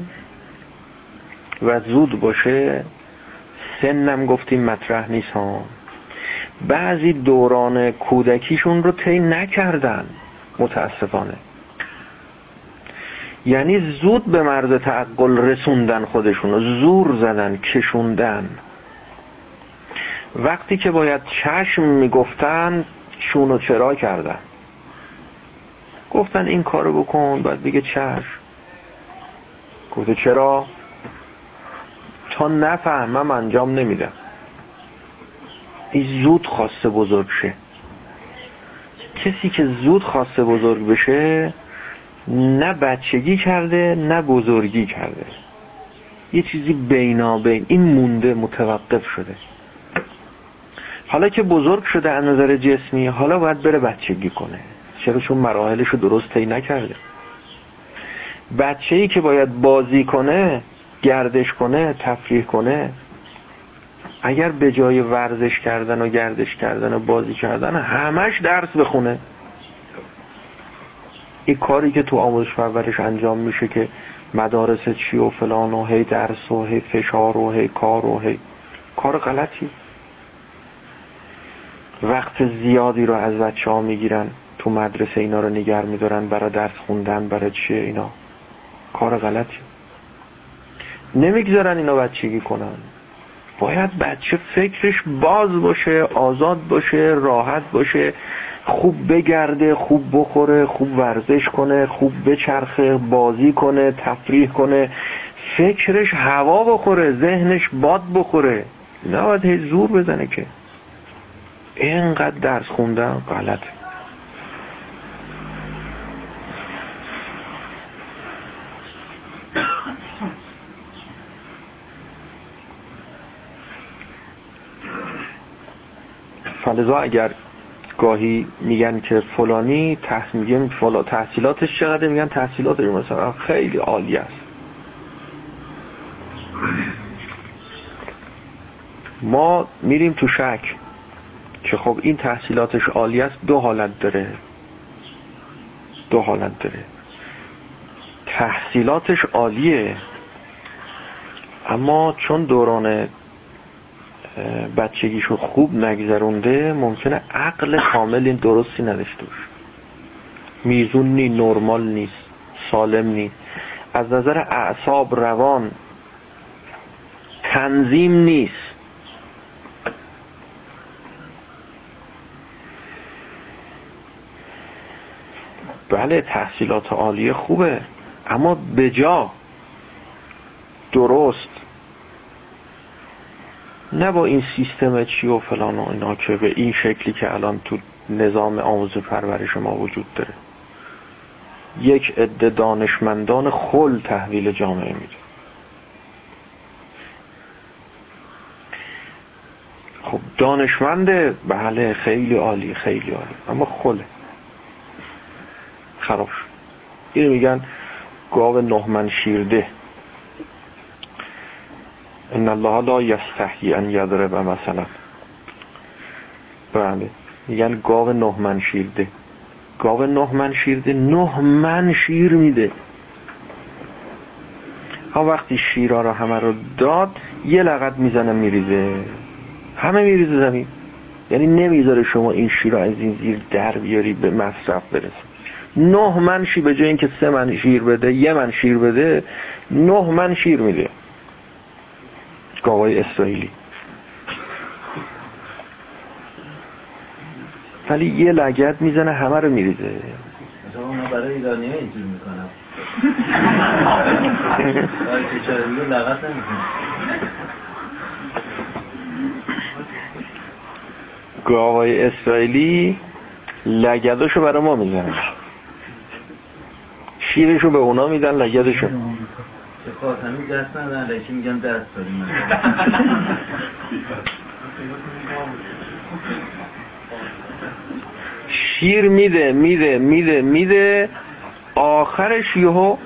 و زود باشه سنم گفتیم مطرح نیست ها. بعضی دوران کودکیشون رو طی نکردن متاسفانه. یعنی زود به مرز تعقل رسوندن خودشونو زور زدن کشوندن. وقتی که باید چشم می‌گفتن چون و چرا کردن؟ گفتن این کارو بکن بعد دیگه چشم. گفته چرا؟ تا نفهمم انجام نمیدم. این زود خواسته بزرگ شه. کسی که زود خواسته بزرگ بشه نه بچگی کرده نه بزرگی کرده. یه چیزی بینابین این مونده متوقف شده. حالا که بزرگ شده از نظر جسمی حالا باید بره بچگی کنه. چرا؟ چون مراحلش رو درست طی نکرده. بچه ای که باید بازی کنه گردش کنه تفریح کنه اگر به جای ورزش کردن و گردش کردن و بازی کردن همش درس بخونه. این کاری که تو آموزش پرورش انجام میشه که مدارس چی و فلان و هی درس و هی فشار و هی کار و هی کار غلطی. وقت زیادی رو از بچه ها می‌گیرن تو مدرسه اینا رو نگر میدارن برای درس خوندن برای چیه اینا. کار غلطی. نمی‌گذارن اینا بچگی کنن. باید بچه فکرش باز باشه آزاد باشه راحت باشه. خوب بگرده خوب بخوره خوب ورزش کنه خوب بچرخه بازی کنه تفریح کنه. فکرش هوا بخوره ذهنش باد بخوره. نباید زور بزنه که. اینقدر درس خوندن غلطه. فلزا اگر گاهی میگن که فلانی میگن فلا تحصیلاتش چقدر میگن تحصیلاتش مثلا خیلی عالی است. ما میریم تو شک که خب این تحصیلاتش عالی است دو حالت داره. دو حالت داره. تحصیلاتش عالیه اما چون دوران بچگیشو خوب نگذرونده ممکنه عقل کامل این درستی نداشته باشه. میزون نی نرمال نیست سالم نیست. از نظر اعصاب روان تنظیم نیست. بله تحصیلات عالیه خوبه اما به جا درست نه با این سیستم چی و فلان و اینا که به این شکلی که الان تو نظام آموزش پرورش ما وجود داره. یک عده دانشمندان خل تحویل جامعه میده. خب دانشمنده بله خیلی عالی خیلی عالی اما خله. خراب شد. میگن گاو نهمن شیرده. ان الله لا یستحی ان یضرب مثلا. بله. میگن گاو نه من شیرده. گاو نه من شیرده نه من شیر میده. ها وقتی شیرا رو همه رو داد یه لغت می‌زنه میریزه. همه میریزه زمین. یعنی نمی‌ذاره شما این شیر از این زیر در بیاری به مصرف برسه. نه من شیر به جای اینکه سه من شیر بده یه من شیر بده نه من شیر میده. گاوای اسرائیلی. ولی یه لگت می‌زنه همه رو میریزه. برای ایرانی ها اینجور می‌کنم گاوای اسرائیلی لگداشو برای ما می‌زنه. شیرشو به اونا میدن لگدشو. به خاتمی دست ندن لکی میگن دست داریم. شیر میده میده میده میده. آخرش یهو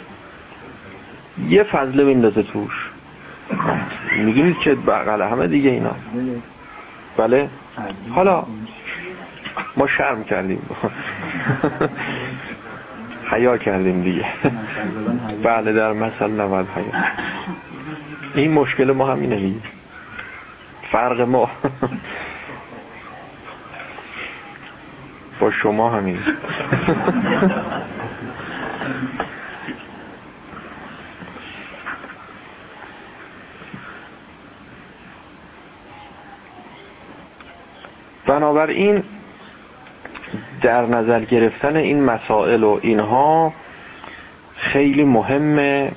یه فضله میندازه توش. میگیم که بغل همه دیگه اینا. بله؟ حالا ما شرم کردیم. حیا کردیم دیگه. بله در مثل نباید حیا. این مشکل ما همینه دیگه. فرق ما. با شما همین. بنابراین در نظر گرفتن این مسائل و اینها خیلی مهمه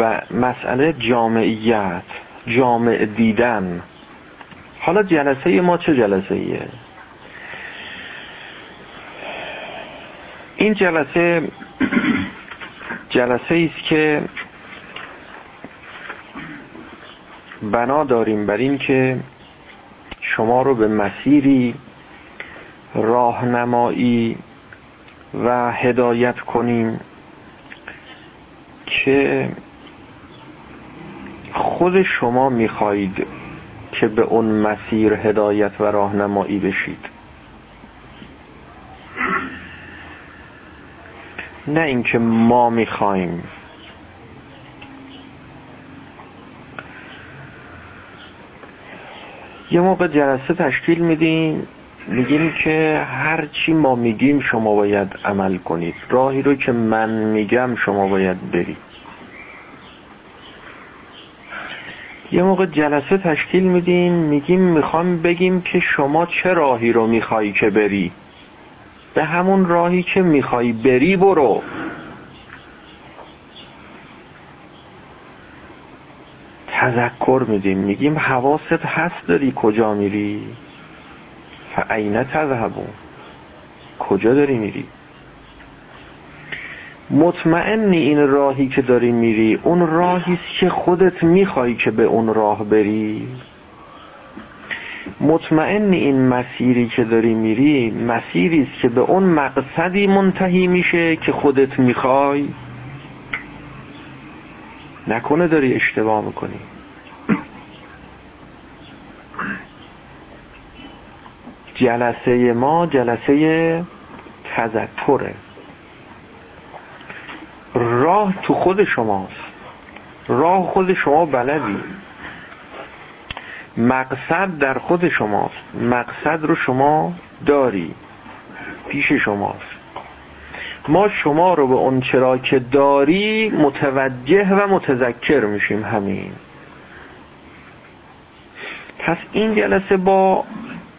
و مسئله جامعیت جامع دیدن. حالا جلسه ما چه جلسه ایه این جلسه جلسه است که بنا داریم بر این که شما رو به مسیری راهنمایی و هدایت کنیم که خود شما می‌خواهید که به اون مسیر هدایت و راهنمایی بشید. نه اینکه ما می‌خوایم یه موقع جلسه تشکیل میدیم. میگیم که هر چی ما میگیم شما باید عمل کنید. راهی رو که من میگم شما باید برید. یه موقع جلسه تشکیل میدیم میگیم می‌خوام بگیم که شما چه راهی رو میخوایی که بری؟ به همون راهی که میخوایی بری برو. تذکر میدیم. میگیم حواست هست داری کجا میری؟ فعینه تذهبون؟ کجا داری میری؟ مطمئنی این راهی که داری میری؟ اون راهی که خودت می‌خوای که به اون راه بری؟ مطمئنی این مسیری که داری میری مسیری است که به اون مقصدی منتهی میشه که خودت می‌خوای؟ نکنه داری اشتباه می‌کنی. جلسه ما جلسه تذکره. راه تو خود شماست. راه خود شما بلدی. مقصد در خود شماست. مقصد رو شما داری. پیش شماست. ما شما رو به اون چرا که داری متوجه و متذکر میشیم همین. پس این جلسه با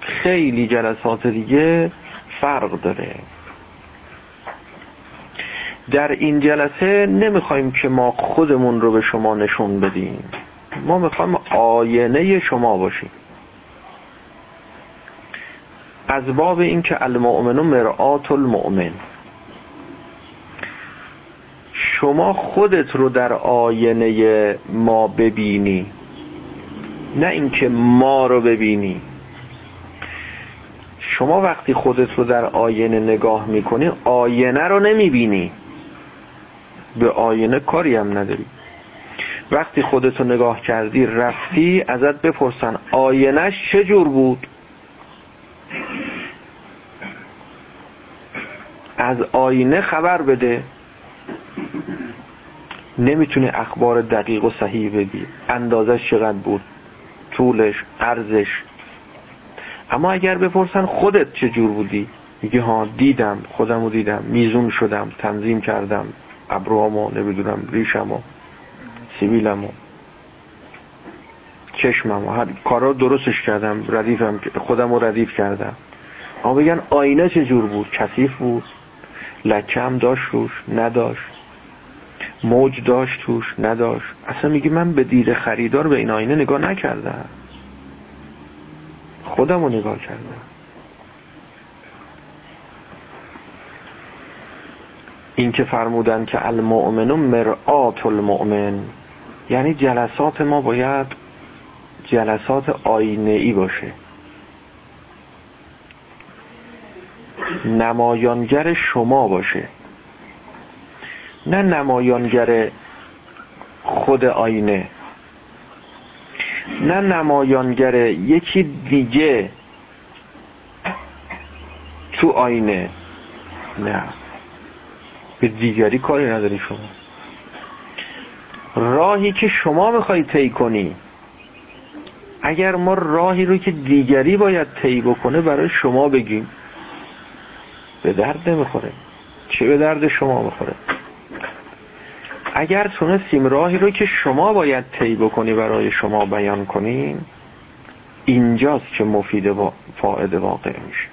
خیلی جلسات دیگه فرق داره. در این جلسه نمی‌خوایم که ما خودمون رو به شما نشون بدیم. ما می‌خوایم آینه شما باشیم. از باب این که المؤمن مرآت المؤمن. شما خودت رو در آینه ما ببینی. نه اینکه ما رو ببینی. شما وقتی خودت رو در آینه نگاه می‌کنی آینه رو نمی‌بینی. به آینه کاری هم نداری. وقتی خودتو نگاه کردی رفتی ازت بپرسن آینش جور بود؟ از آینه خبر بده. نمی‌تونی اخبار دقیق و صحیح بدی اندازش چقدر بود؟ طولش عرضش؟ اما اگر بپرسن خودت چه جور بودی؟ میگه ها دیدم خودم رو دیدم میزون شدم تنظیم کردم ابروامو نمی‌دونم ریشمو سیبیلمو چشممو هر کارا درستش کردم ردیفم خودم رو ردیف کردم. اما بگن آینه چه جور بود؟ کثیف بود لکم داشت روش نداشت. موج داشت توش نداشت. اصلا میگه من به دید خریدار به این آینه نگاه نکردم. خودم رو نگاه کردم. این که فرمودن که المؤمن مرآت المؤمن یعنی جلسات ما باید جلسات آینه ای باشه. نمایانگر شما باشه. نه نمایانگر خود آینه. نه نمایانگره یکی دیگه تو آینه. نه. به دیگری کاری نداری شما. راهی که شما می‌خوای طی کنی اگر ما راهی رو که دیگری باید طی بکنه برای شما بگیم. به درد نمی‌خوره. چه به درد شما بخوره اگر تونستیم راهی رو که شما باید طی بکنی برای شما بیان کنیم اینجاست که مفید و فاعد واقع میشه.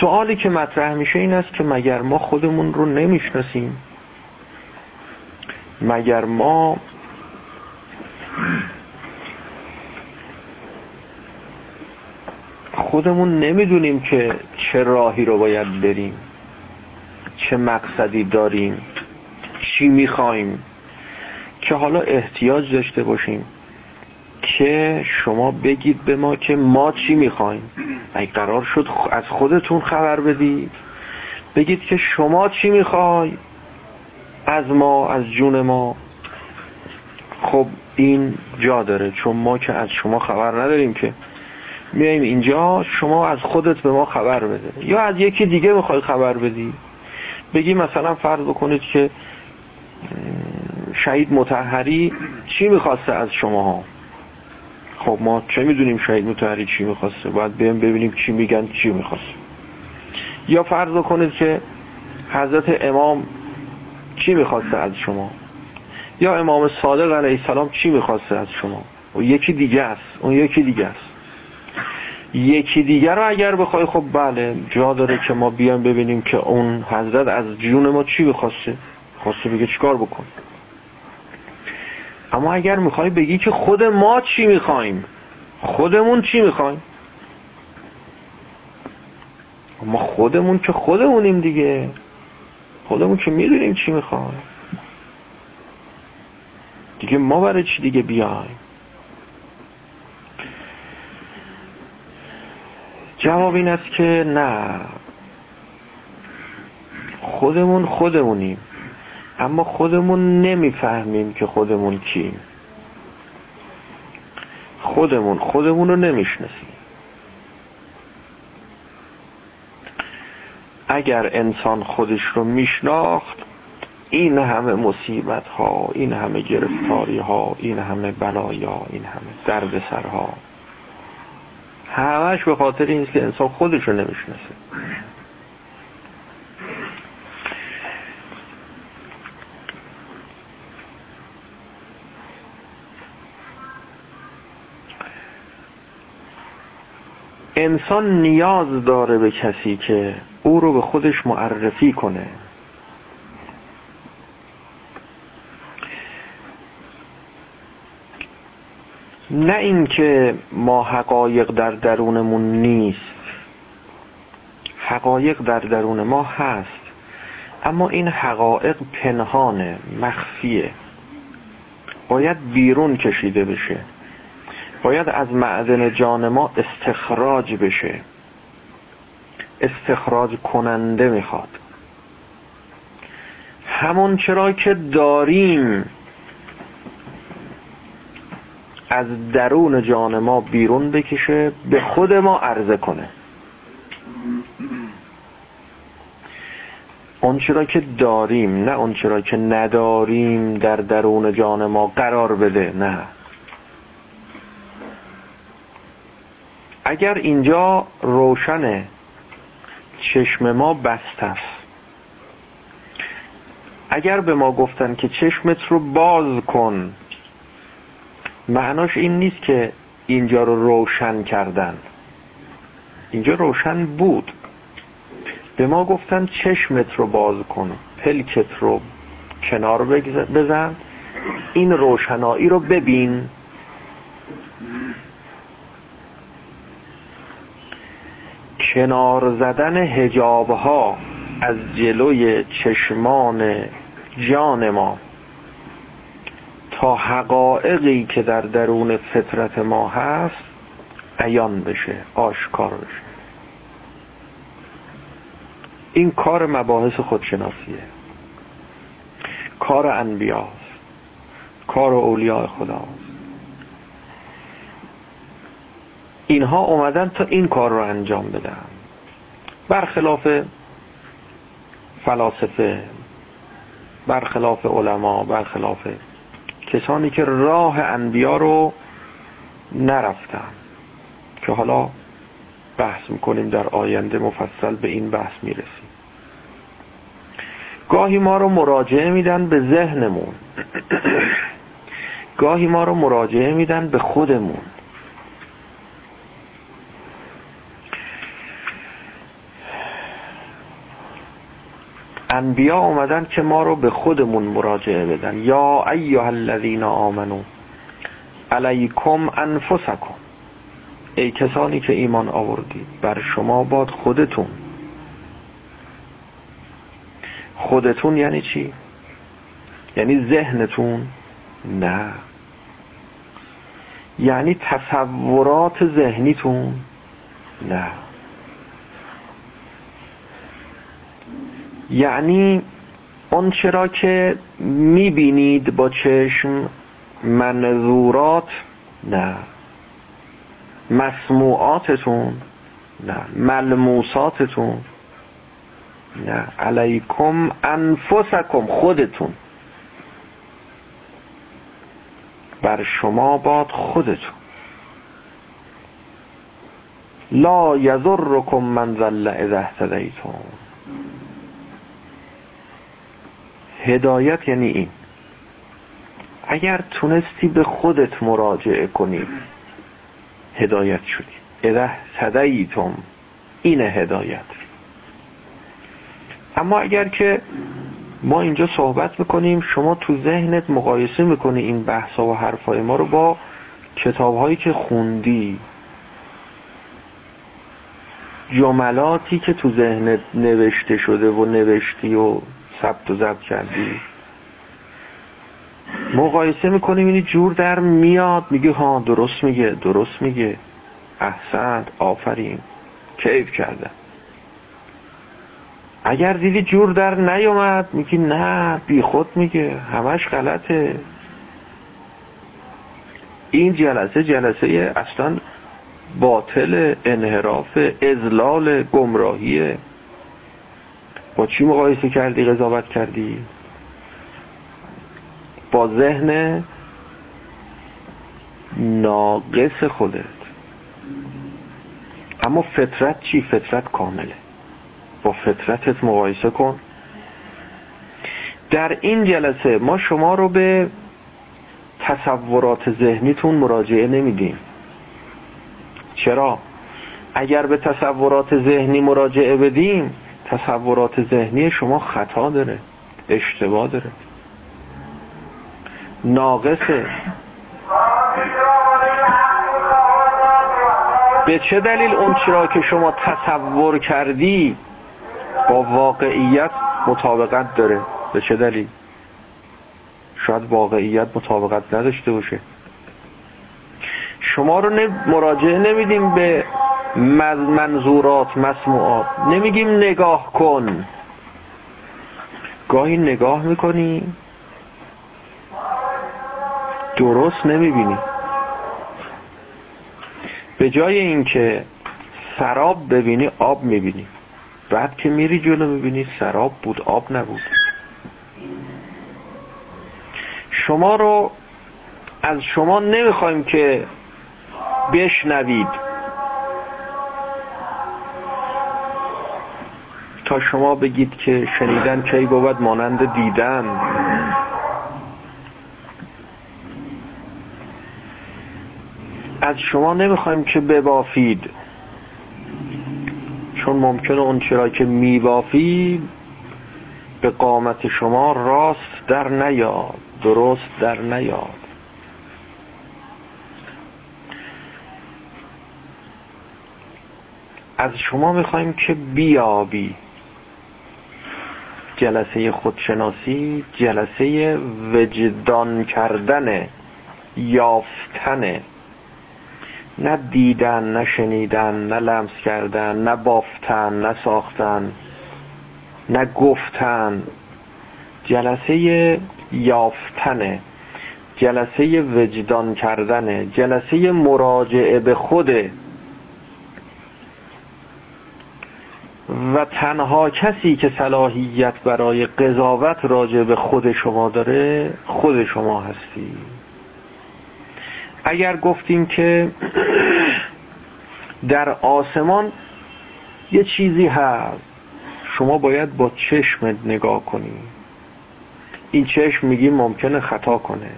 سوالی که مطرح میشه این است که مگر ما خودمون رو نمی‌شناسیم؟ مگر ما خودمون نمی‌دونیم که چه راهی رو باید بریم چه مقصدی داریم چی می‌خوایم. که حالا احتیاج داشته باشیم که شما بگید به ما که ما چی می‌خوایم. اگه قرار شد از خودتون خبر بدید. بگید که شما چی می‌خوای؟ از ما از جون ما. خب این جا داره. چون ما که از شما خبر نداریم که میایم اینجا شما از خودت به ما خبر بده. یا از یکی دیگه می‌خوای خبر بدی. بگی مثلا فرض بکنید که شهید متحری چی می‌خواسته از شما؟ ها خب ما چه می‌دونیم شهید متحری چی می‌خواسته؟ باید بیم ببینیم چی میگن چی می‌خواسته. یا فرض کنید که حضرت امام چی می‌خواسته از شما؟ یا امام صادق علیه السلام چی می‌خواسته از شما؟ و یکی دیگه است. اون یکی دیگه است. یکی دیگه رو اگر بخوای خب بله جا داره که ما بیان ببینیم که اون حضرت از جون ما چی بخواسته؟ خواسته بگه چیکار بکن؟ اما اگر می‌خوای بگی که خود ما چی می‌خوایم؟ خودمون چی می‌خوایم؟ ما خودمون که خودمونیم دیگه. خودمون که می‌دونیم چی می‌خوایم. دیگه ما برای چی دیگه بیایم؟ جواب این است که نه. خودمون خودمونیم. اما خودمون نمی‌فهمیم که خودمون کیم. خودمون خودمون رو نمی‌شناسیم. اگر انسان خودش رو میشناخت این همه مصیبت ها این همه گرفتاری ها این همه بلایا این همه درد سرها همش به خاطر این که انسان خودش رو نمی‌شناسه. انسان نیاز داره به کسی که او رو به خودش معرفی کنه. نه اینکه ما حقایق در درونمون نیست. حقایق در درون ما هست. اما این حقایق پنهانه مخفیه. باید بیرون کشیده بشه. باید از معدن جان ما استخراج بشه. استخراج کننده می‌خواد. همون چرا که داریم از درون جان ما بیرون بکشه به خود ما عرضه کنه. اون چرا که داریم نه اون چرا که نداریم در درون جان ما قرار بده نه. اگر اینجا روشنه چشم ما بست است. اگر به ما گفتن که چشمت رو باز کن معناش این نیست که اینجا رو روشن کردن. اینجا روشن بود. به ما گفتن چشمت رو باز کن پلکت رو کنار بزن. این روشنایی رو ببین. کنار زدن هجاب ها از جلوی چشمان جان ما. تا حقایقی که در درون فطرت ما هست عیان بشه آشکار بشه. این کار مباحث خودشناسیه. کار انبیاست. کار اولیاء خداست. اینها اومدن تا این کار رو انجام بدن. برخلاف فلاسفه برخلاف علما برخلاف کسانی که راه انبیا رو نرفتن. که حالا بحث می‌کنیم در آینده مفصل به این بحث می‌رسیم. گاهی ما رو مراجعه میدن به ذهنمون. گاهی ما رو مراجعه میدن به خودمون. انبیا اومدن که ما رو به خودمون مراجعه بدن. یا ایها الذین آمنو علیکم انفسکم. ای کسانی که ایمان آوردید بر شما باد خودتون. خودتون یعنی چی؟ یعنی ذهنتون؟ نه. یعنی تصورات ذهنیتون؟ نه. یعنی اون چرا که می‌بینید با چشم منظورات نه. مسموعاتتون نه. ملموساتتون نه. علیکم انفسکم خودتون. بر شما باد خودتون. لا یذرکم من ذل اذا اهتدیتم. هدایت یعنی این. اگر تونستی به خودت مراجعه کنی هدایت شدی. اذا اهتدیتم این هدایت. اما اگر که ما اینجا صحبت می‌کنیم شما تو ذهنت مقایسه می‌کنی این بحثا و حرفای ما رو با کتابهایی که خوندی. جملاتی که تو ذهنت نوشته شده و نوشتی و ثبت و ضبط کردی؟ مقایسه می‌کنیم اینی جور در میاد. میگه ها درست میگه درست میگه. احسنت آفرین. کیف کرده اگر دیدی جور در نیومد میگی نه بی خود میگه. همش غلطه. این جلسه جلسه اصلا باطل انحراف ازلال گمراهیه. با چی مقایسه کردی؟ قضاوت کردی؟ با ذهن ناقص خودت. اما فطرت چی؟ فطرت کامله. با فطرتت مقایسه کن. در این جلسه ما شما رو به تصورات ذهنیتون مراجعه نمیدیم. چرا؟ اگر به تصورات ذهنی مراجعه بدیم تصورات ذهنی شما خطا داره اشتباه داره. ناقصه به چه دلیل اون چرا که شما تصور کردی با واقعیت مطابقت داره؟ به چه دلیل؟ شاید واقعیت مطابقت نداشته باشه. شما رو مراجعه نمیدیم به منظورات مسموعات. نمیگیم نگاه کن. گاهی نگاه می‌کنی. درست نمی‌بینی. به جای اینکه سراب ببینی آب می‌بینی. بعد که میری جلو می‌بینی سراب بود آب نبود. شما رو از شما نمی‌خوایم که بشنوید. تا شما بگید که شنیدن کی بود مانند دیدن. از شما نمی‌خوایم که ببافید. چون ممکنه اون چرا که میبافی به قامت شما راست در نیاد درست در نیاد. از شما می‌خوایم که بیابی جلسه خودشناسی جلسه وجدان کردن یافتن. نه دیدن نه شنیدن نه لمس کردن نه بافتن نه ساختن نه گفتن. جلسه یافتنه جلسه وجدان کردنه جلسه مراجعه به خوده و تنها کسی که صلاحیت برای قضاوت راجع به خود شما داره خود شما هستی. اگر گفتیم که در آسمان یه چیزی هست شما باید با چشمت نگاه کنی. این چشم میگیم ممکنه خطا کنه.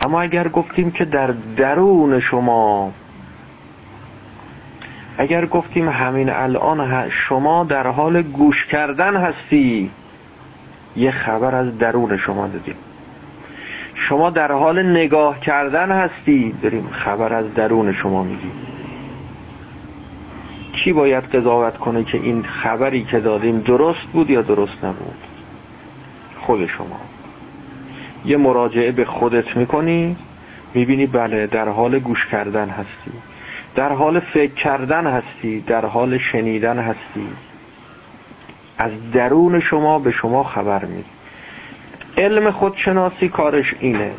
اما اگر گفتیم که در درون شما اگر گفتیم همین الان شما در حال گوش کردن هستی یه خبر از درون شما دادیم شما در حال نگاه کردن هستی داریم خبر از درون شما میگیم کی باید قضاوت کنه که این خبری که دادیم درست بود یا درست نبود؟ خود شما. یه مراجعه به خودت می‌کنی می‌بینی بله در حال گوش کردن هستی. در حال فکر کردن هستی در حال شنیدن هستی. از درون شما به شما خبر میدی علم خودشناسی کارش اینه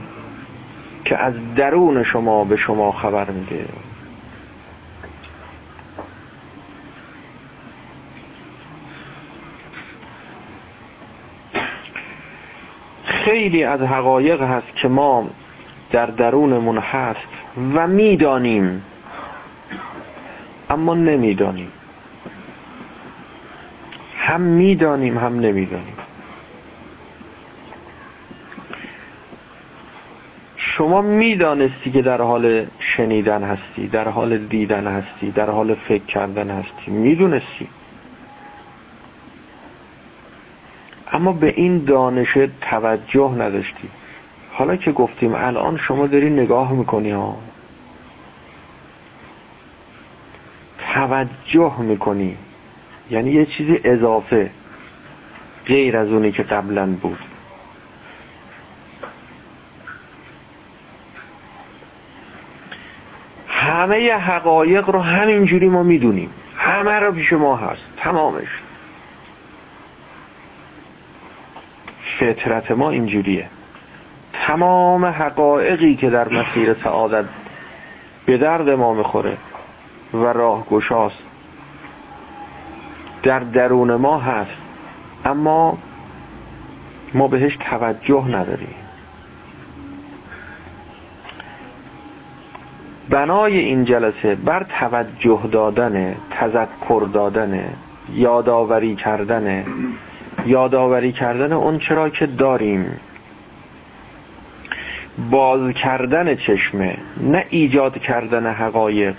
که از درون شما به شما خبر میده. خیلی از حقایق هست که ما در درونمون هست و می‌دانیم اما نمی‌دانیم. هم می‌دانیم هم نمی‌دانیم. شما می‌دانستی که در حال شنیدن هستی در حال دیدن هستی در حال فکر کردن هستی. می‌دونستی. اما به این دانش توجه نداشتی. حالا که گفتیم الان شما داری نگاه می‌کنی ها. توجه می‌کنی. یعنی یه چیزی اضافه غیر از اونی که قبلا بود. همه حقایق رو همینجوری ما می‌دونیم. همه رو پیش ما هست. تمامش. فطرت ما اینجوریه. تمام حقایقی که در مسیر سعادت به درد ما می‌خوره و راه گشاست در درون ما هست اما ما بهش توجه نداریم. بنای این جلسه بر توجه دادن تذکر دادن یادآوری کردن یادآوری کردن اون چرا که داریم. باز کردن چشمه نه ایجاد کردن حقایق.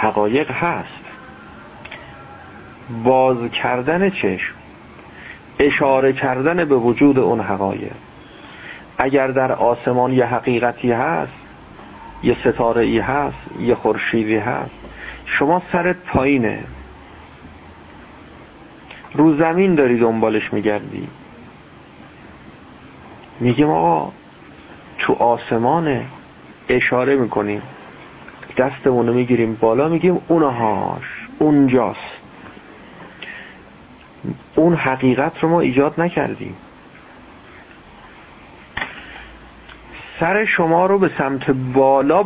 حقایق هست. باز کردن چشم اشاره کردن به وجود اون حقایق. اگر در آسمان یه حقیقتی هست یه ستاره ای هست یه خورشیدی هست شما سرت پایینه. رو زمین داری دنبالش میگردی. میگیم آقا تو آسمانه اشاره می‌کنیم. دستمونو می‌گیریم بالا میگیم اونهاش اونجاست. اون حقیقت رو ما ایجاد نکردیم. سر شما رو به سمت بالا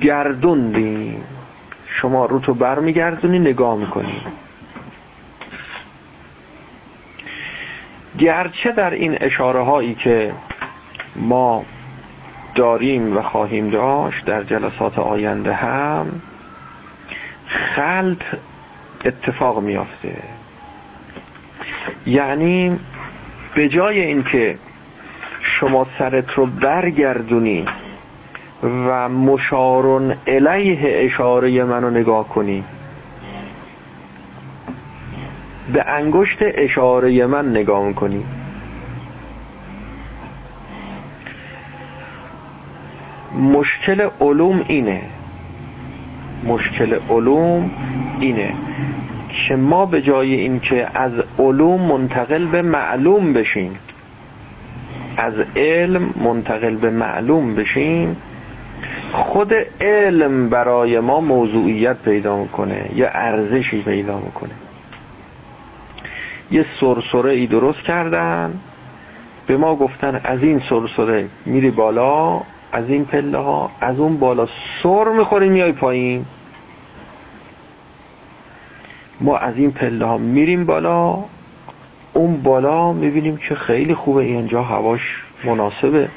گردوندیم. شما رو تو بر میگردونی نگاه می‌کنی. گرچه در این اشاره هایی که ما داریم و خواهیم داشت در جلسات آینده هم خلط اتفاق میافته. یعنی به جای اینکه شما سرت رو برگردونی و مشارون علیه اشاره منو نگاه کنی به انگشت اشاره من نگاه می‌کنی مشکل علوم اینه. مشکل علوم اینه که ما به جای اینکه از علوم منتقل به معلوم بشیم از علم منتقل به معلوم بشیم خود علم برای ما موضوعیت پیدا می‌کنه یا ارزشی پیدا می‌کنه. یه سرسره ای درست کردن به ما گفتن از این سرسره میری بالا از این پله ها از اون بالا سر می‌خوری میای پایین. ما از این پله ها میریم بالا. اون بالا می‌بینیم که خیلی خوبه. اینجا هواش مناسبه.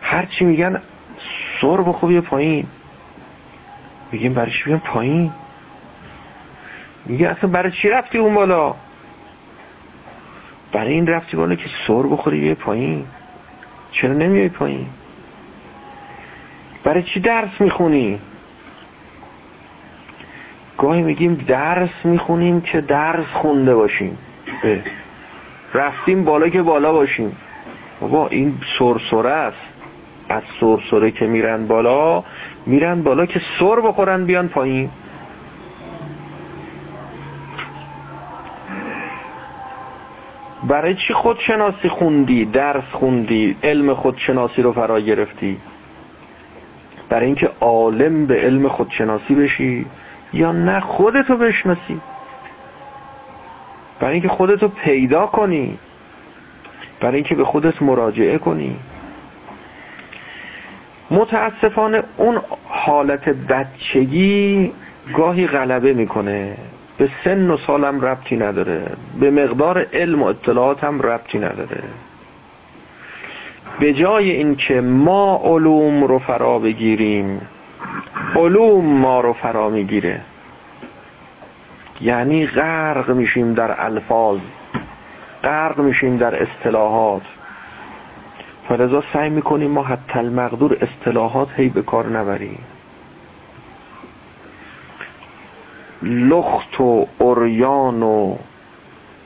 هرچی میگن سر بخوبی پایین. میگیم برای چی پایین. میگه اصلا برای چی رفتی اون بالا؟ برای این رفتی بالا که سر بخوری بیای پایین. چرا نمیای پایین؟ برای چی درس می‌خونی؟ گاهی میگیم درس می‌خونیم که درس خونده باشیم. رفتیم بالا که بالا باشیم. بابا این سرسره است. از سرسره که میرن بالا میرن بالا که سر بخورن بیان پایین. برای چی خودشناسی خوندی؟ درس خوندی؟ علم خودشناسی رو فرا گرفتی؟ برای اینکه عالم به علم خودشناسی بشی یا نه خودتو بشناسی. برای اینکه خودتو پیدا کنی. برای اینکه به خودت مراجعه کنی. متاسفانه اون حالت بچگی گاهی غلبه می‌کنه. به سن و سالم ربطی نداره. به مقدار علم و اطلاعات هم ربطی نداره. به جای اینکه ما علوم رو فرا بگیریم علوم ما رو فرا می‌گیره. یعنی غرق میشیم در الفاظ غرق میشیم در اصطلاحات. فلذا سعی می‌کنیم ما حتی المقدور اصطلاحات هی به کار نبریم. لخت و اوریان و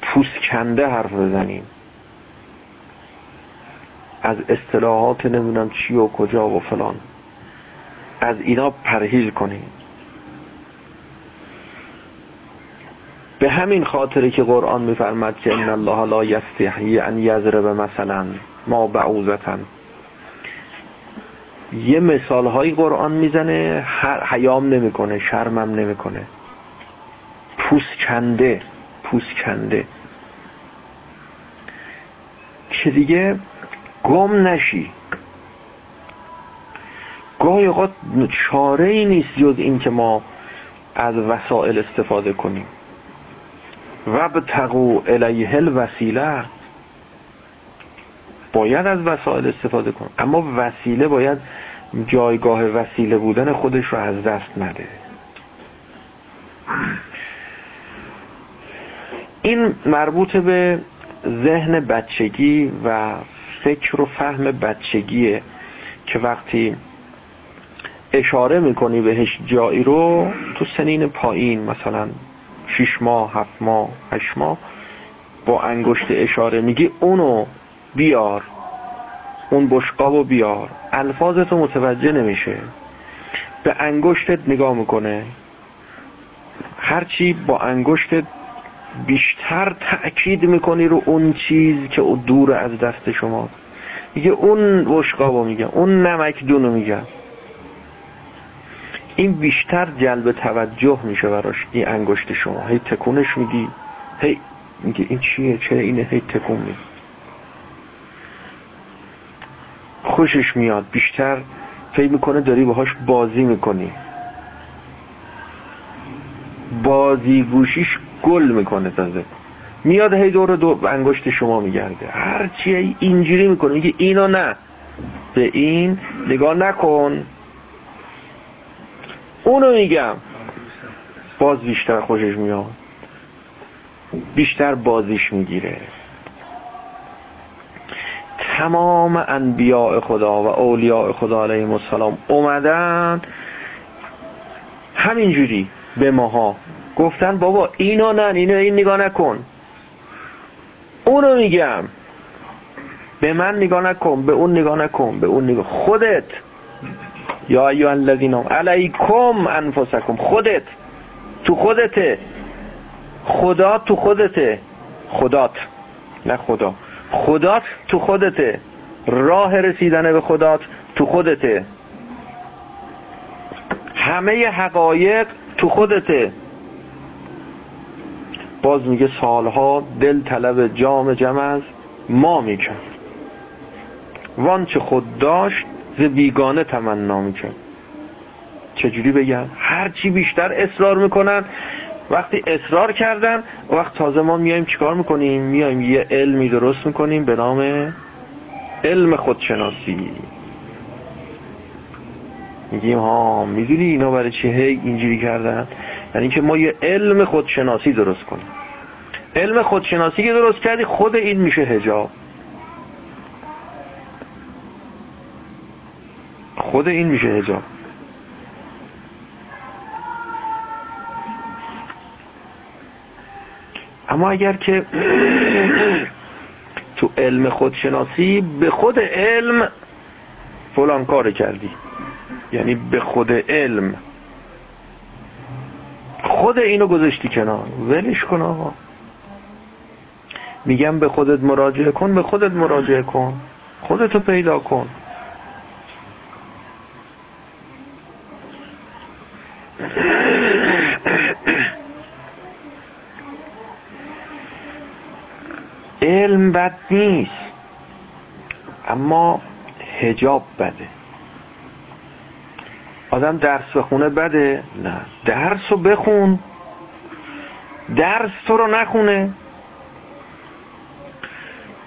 پوسکنده حرف بزنیم. از اصطلاحات نمی‌دونم چی و کجا و فلان. از اینا پرهیز کنیم. به همین خاطره که قرآن میفرمد که ان الله لا یستحیی ان یضرب مثلا ما بعوزتن یه مثال های قرآن می‌زنه حیام نمی‌کنه شرمم نمی‌کنه. پوسکنده پوسکنده که دیگه؟ گم نشی. گاهی اوقات چاره ای نیست جز این که ما از وسائل استفاده کنیم. و تقو الیه الوسیله. باید از وسائل استفاده کنیم. اما وسیله باید جایگاه وسیله بودن خودش رو از دست نده. این مربوط به ذهن بچگی و فکر و فهم بچگیه که وقتی اشاره می‌کنی بهش جایی رو تو سنین پایین مثلا شیش ماه هفت ماه هشت ماه با انگشت اشاره میگی اونو بیار اون بشقابو بیار. الفاظتو متوجه نمیشه. به انگشتت نگاه می‌کنه. هرچی با انگشتت بیشتر تأکید می‌کنی رو اون چیز که دور از دست شما. میگه اون بشقابو میگه اون نمک دونو میگه. این بیشتر جلب توجه میشه براش این انگشت شما. هی تکونش میدی. هی میگه این چیه؟ چرا اینه هی تکون میدی؟ خوشش میاد. بیشتر فکر می‌کنه داری باهاش بازی می‌کنی. بازی گوشیش گل می‌کنه تازه. میاد هی دور دو انگشت شما میگرده. هر چی اینجوری می‌کنه. میگه اینو نه. به این نگاه نکن. اونو میگم. باز بیشتر خوشش میاد. بیشتر بازیش می‌گیره. تمام انبیاء خدا و اولیاء خدا علیهم السلام اومدن. همینجوری به ماها. گفتن بابا اینو نه اینو این نگاه نکن. اونو میگم. به من نگاه نکن به اون نگاه نکن به اون نگاه. خودت. یا ایو الذین علیکم انفسکم خودت. تو خودته. خدا تو خودته. خدات. نه خدا. خدات تو خودته. راه رسیدن به خدات تو خودته. همه حقایق تو خودته. باز میگه سالها دل طلب جام جم از ما می‌کرد وان چه خود داشت ز بیگانه تمنا می‌کرد چجوری بگم هرچی بیشتر اصرار می‌کنن وقتی اصرار کردن وقت تازه ما میایم چیکار می‌کنیم؟ میایم یه علمی درست می‌کنیم به نام علم خودشناسی. میگیم ها می‌دونی اینا برای چی هی اینجوری کردن؟ یعنی که ما یه علم خودشناسی درست کنیم. علم خودشناسی که درست کردی خود این میشه هجاب خود این میشه هجاب اما اگر که تو علم خودشناسی به خود علم فلان کار کردی. یعنی به خود علم. خود اینو گذاشتی کنار. ولش کن آقا. میگم به خودت مراجعه کن به خودت مراجعه کن. خودتو پیدا کن. علم بد نیست اما هجاب بده. آدم درس بخونه بده؟ نه. درس رو بخون. درس تو رو نخونه.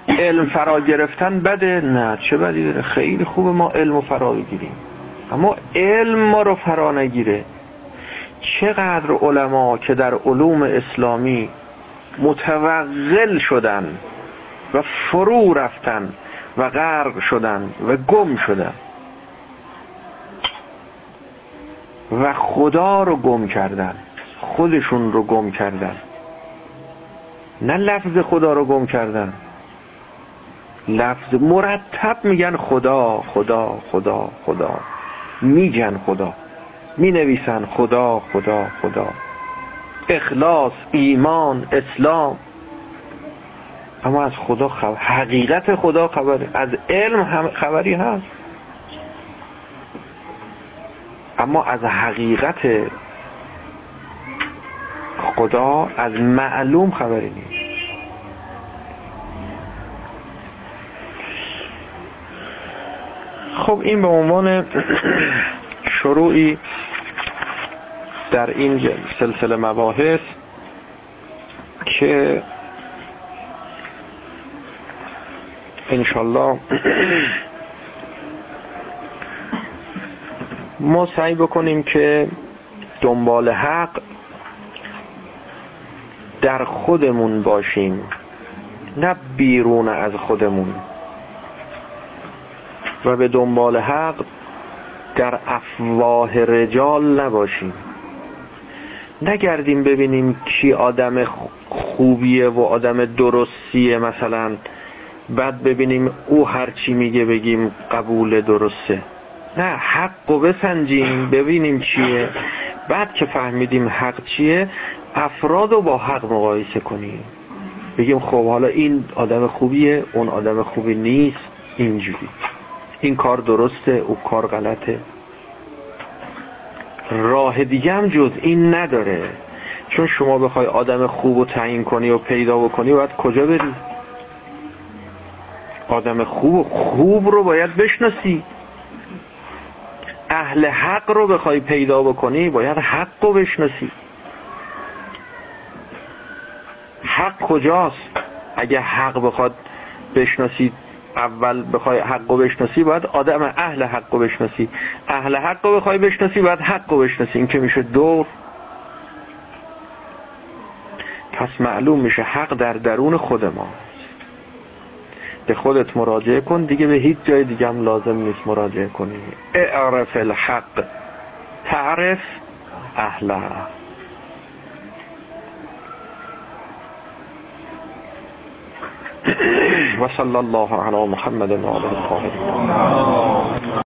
علم فرا گرفتن بده؟ نه. چه بدی داره؟ خیلی خوبه ما علم رو فرا بگیریم. اما علم ما رو فرا نگیره. چقدر علما که در علوم اسلامی متوغل شدن و فرو رفتن و غرق شدن و گم شدن. و خدا رو گم کردن خودشون رو گم کردن. نه لفظ خدا رو گم کردن. لفظ مرتب میگن خدا خدا خدا خدا. میگن خدا. می نویسن خدا خدا خدا. اخلاص ایمان اسلام. اما از خدا خبر حقیقت خدا خبره از علم خبری هست. اما از حقیقت خدا از معلوم خبری نیست. خب این به عنوان شروعی در این سلسله مباحث که انشالله ما سعی بکنیم که دنبال حق در خودمون باشیم نه بیرون از خودمون. و به دنبال حق در افواه رجال نباشیم. نگردیم ببینیم کی آدم خوبیه و آدم درستیه. مثلا بعد ببینیم او هرچی میگه بگیم قبول درسته. نه حق و بسنجیم ببینیم چیه. بعد که فهمیدیم حق چیه افراد رو با حق مقایسه کنیم. بگیم خب حالا این آدم خوبیه اون آدم خوبی نیست. اینجوری. این کار درسته او کار غلطه. راه دیگه هم جز این نداره. چون شما بخوای آدم خوب رو تعیین کنی و پیدا بکنی باید کجا بری؟ آدم خوب خوب رو باید بشناسی. اهل حق رو بخوای پیدا بکنی باید حق رو بشناسی. حق کجاست؟ اگه حق بخواد بشناسی اول بخوای حق رو بشناسی باید آدم اهل حق رو بشناسی. اهل حق رو بخوای بشناسی باید حق رو بشناسی. این که میشه دور. پس معلوم میشه حق در درون خود ما. به خودت مراجعه کن دیگه به هیچ جای دیگه هم لازم نیست مراجعه کنی. اعرف الحق تعرف اهله. وصلى الله على محمد وعلى اله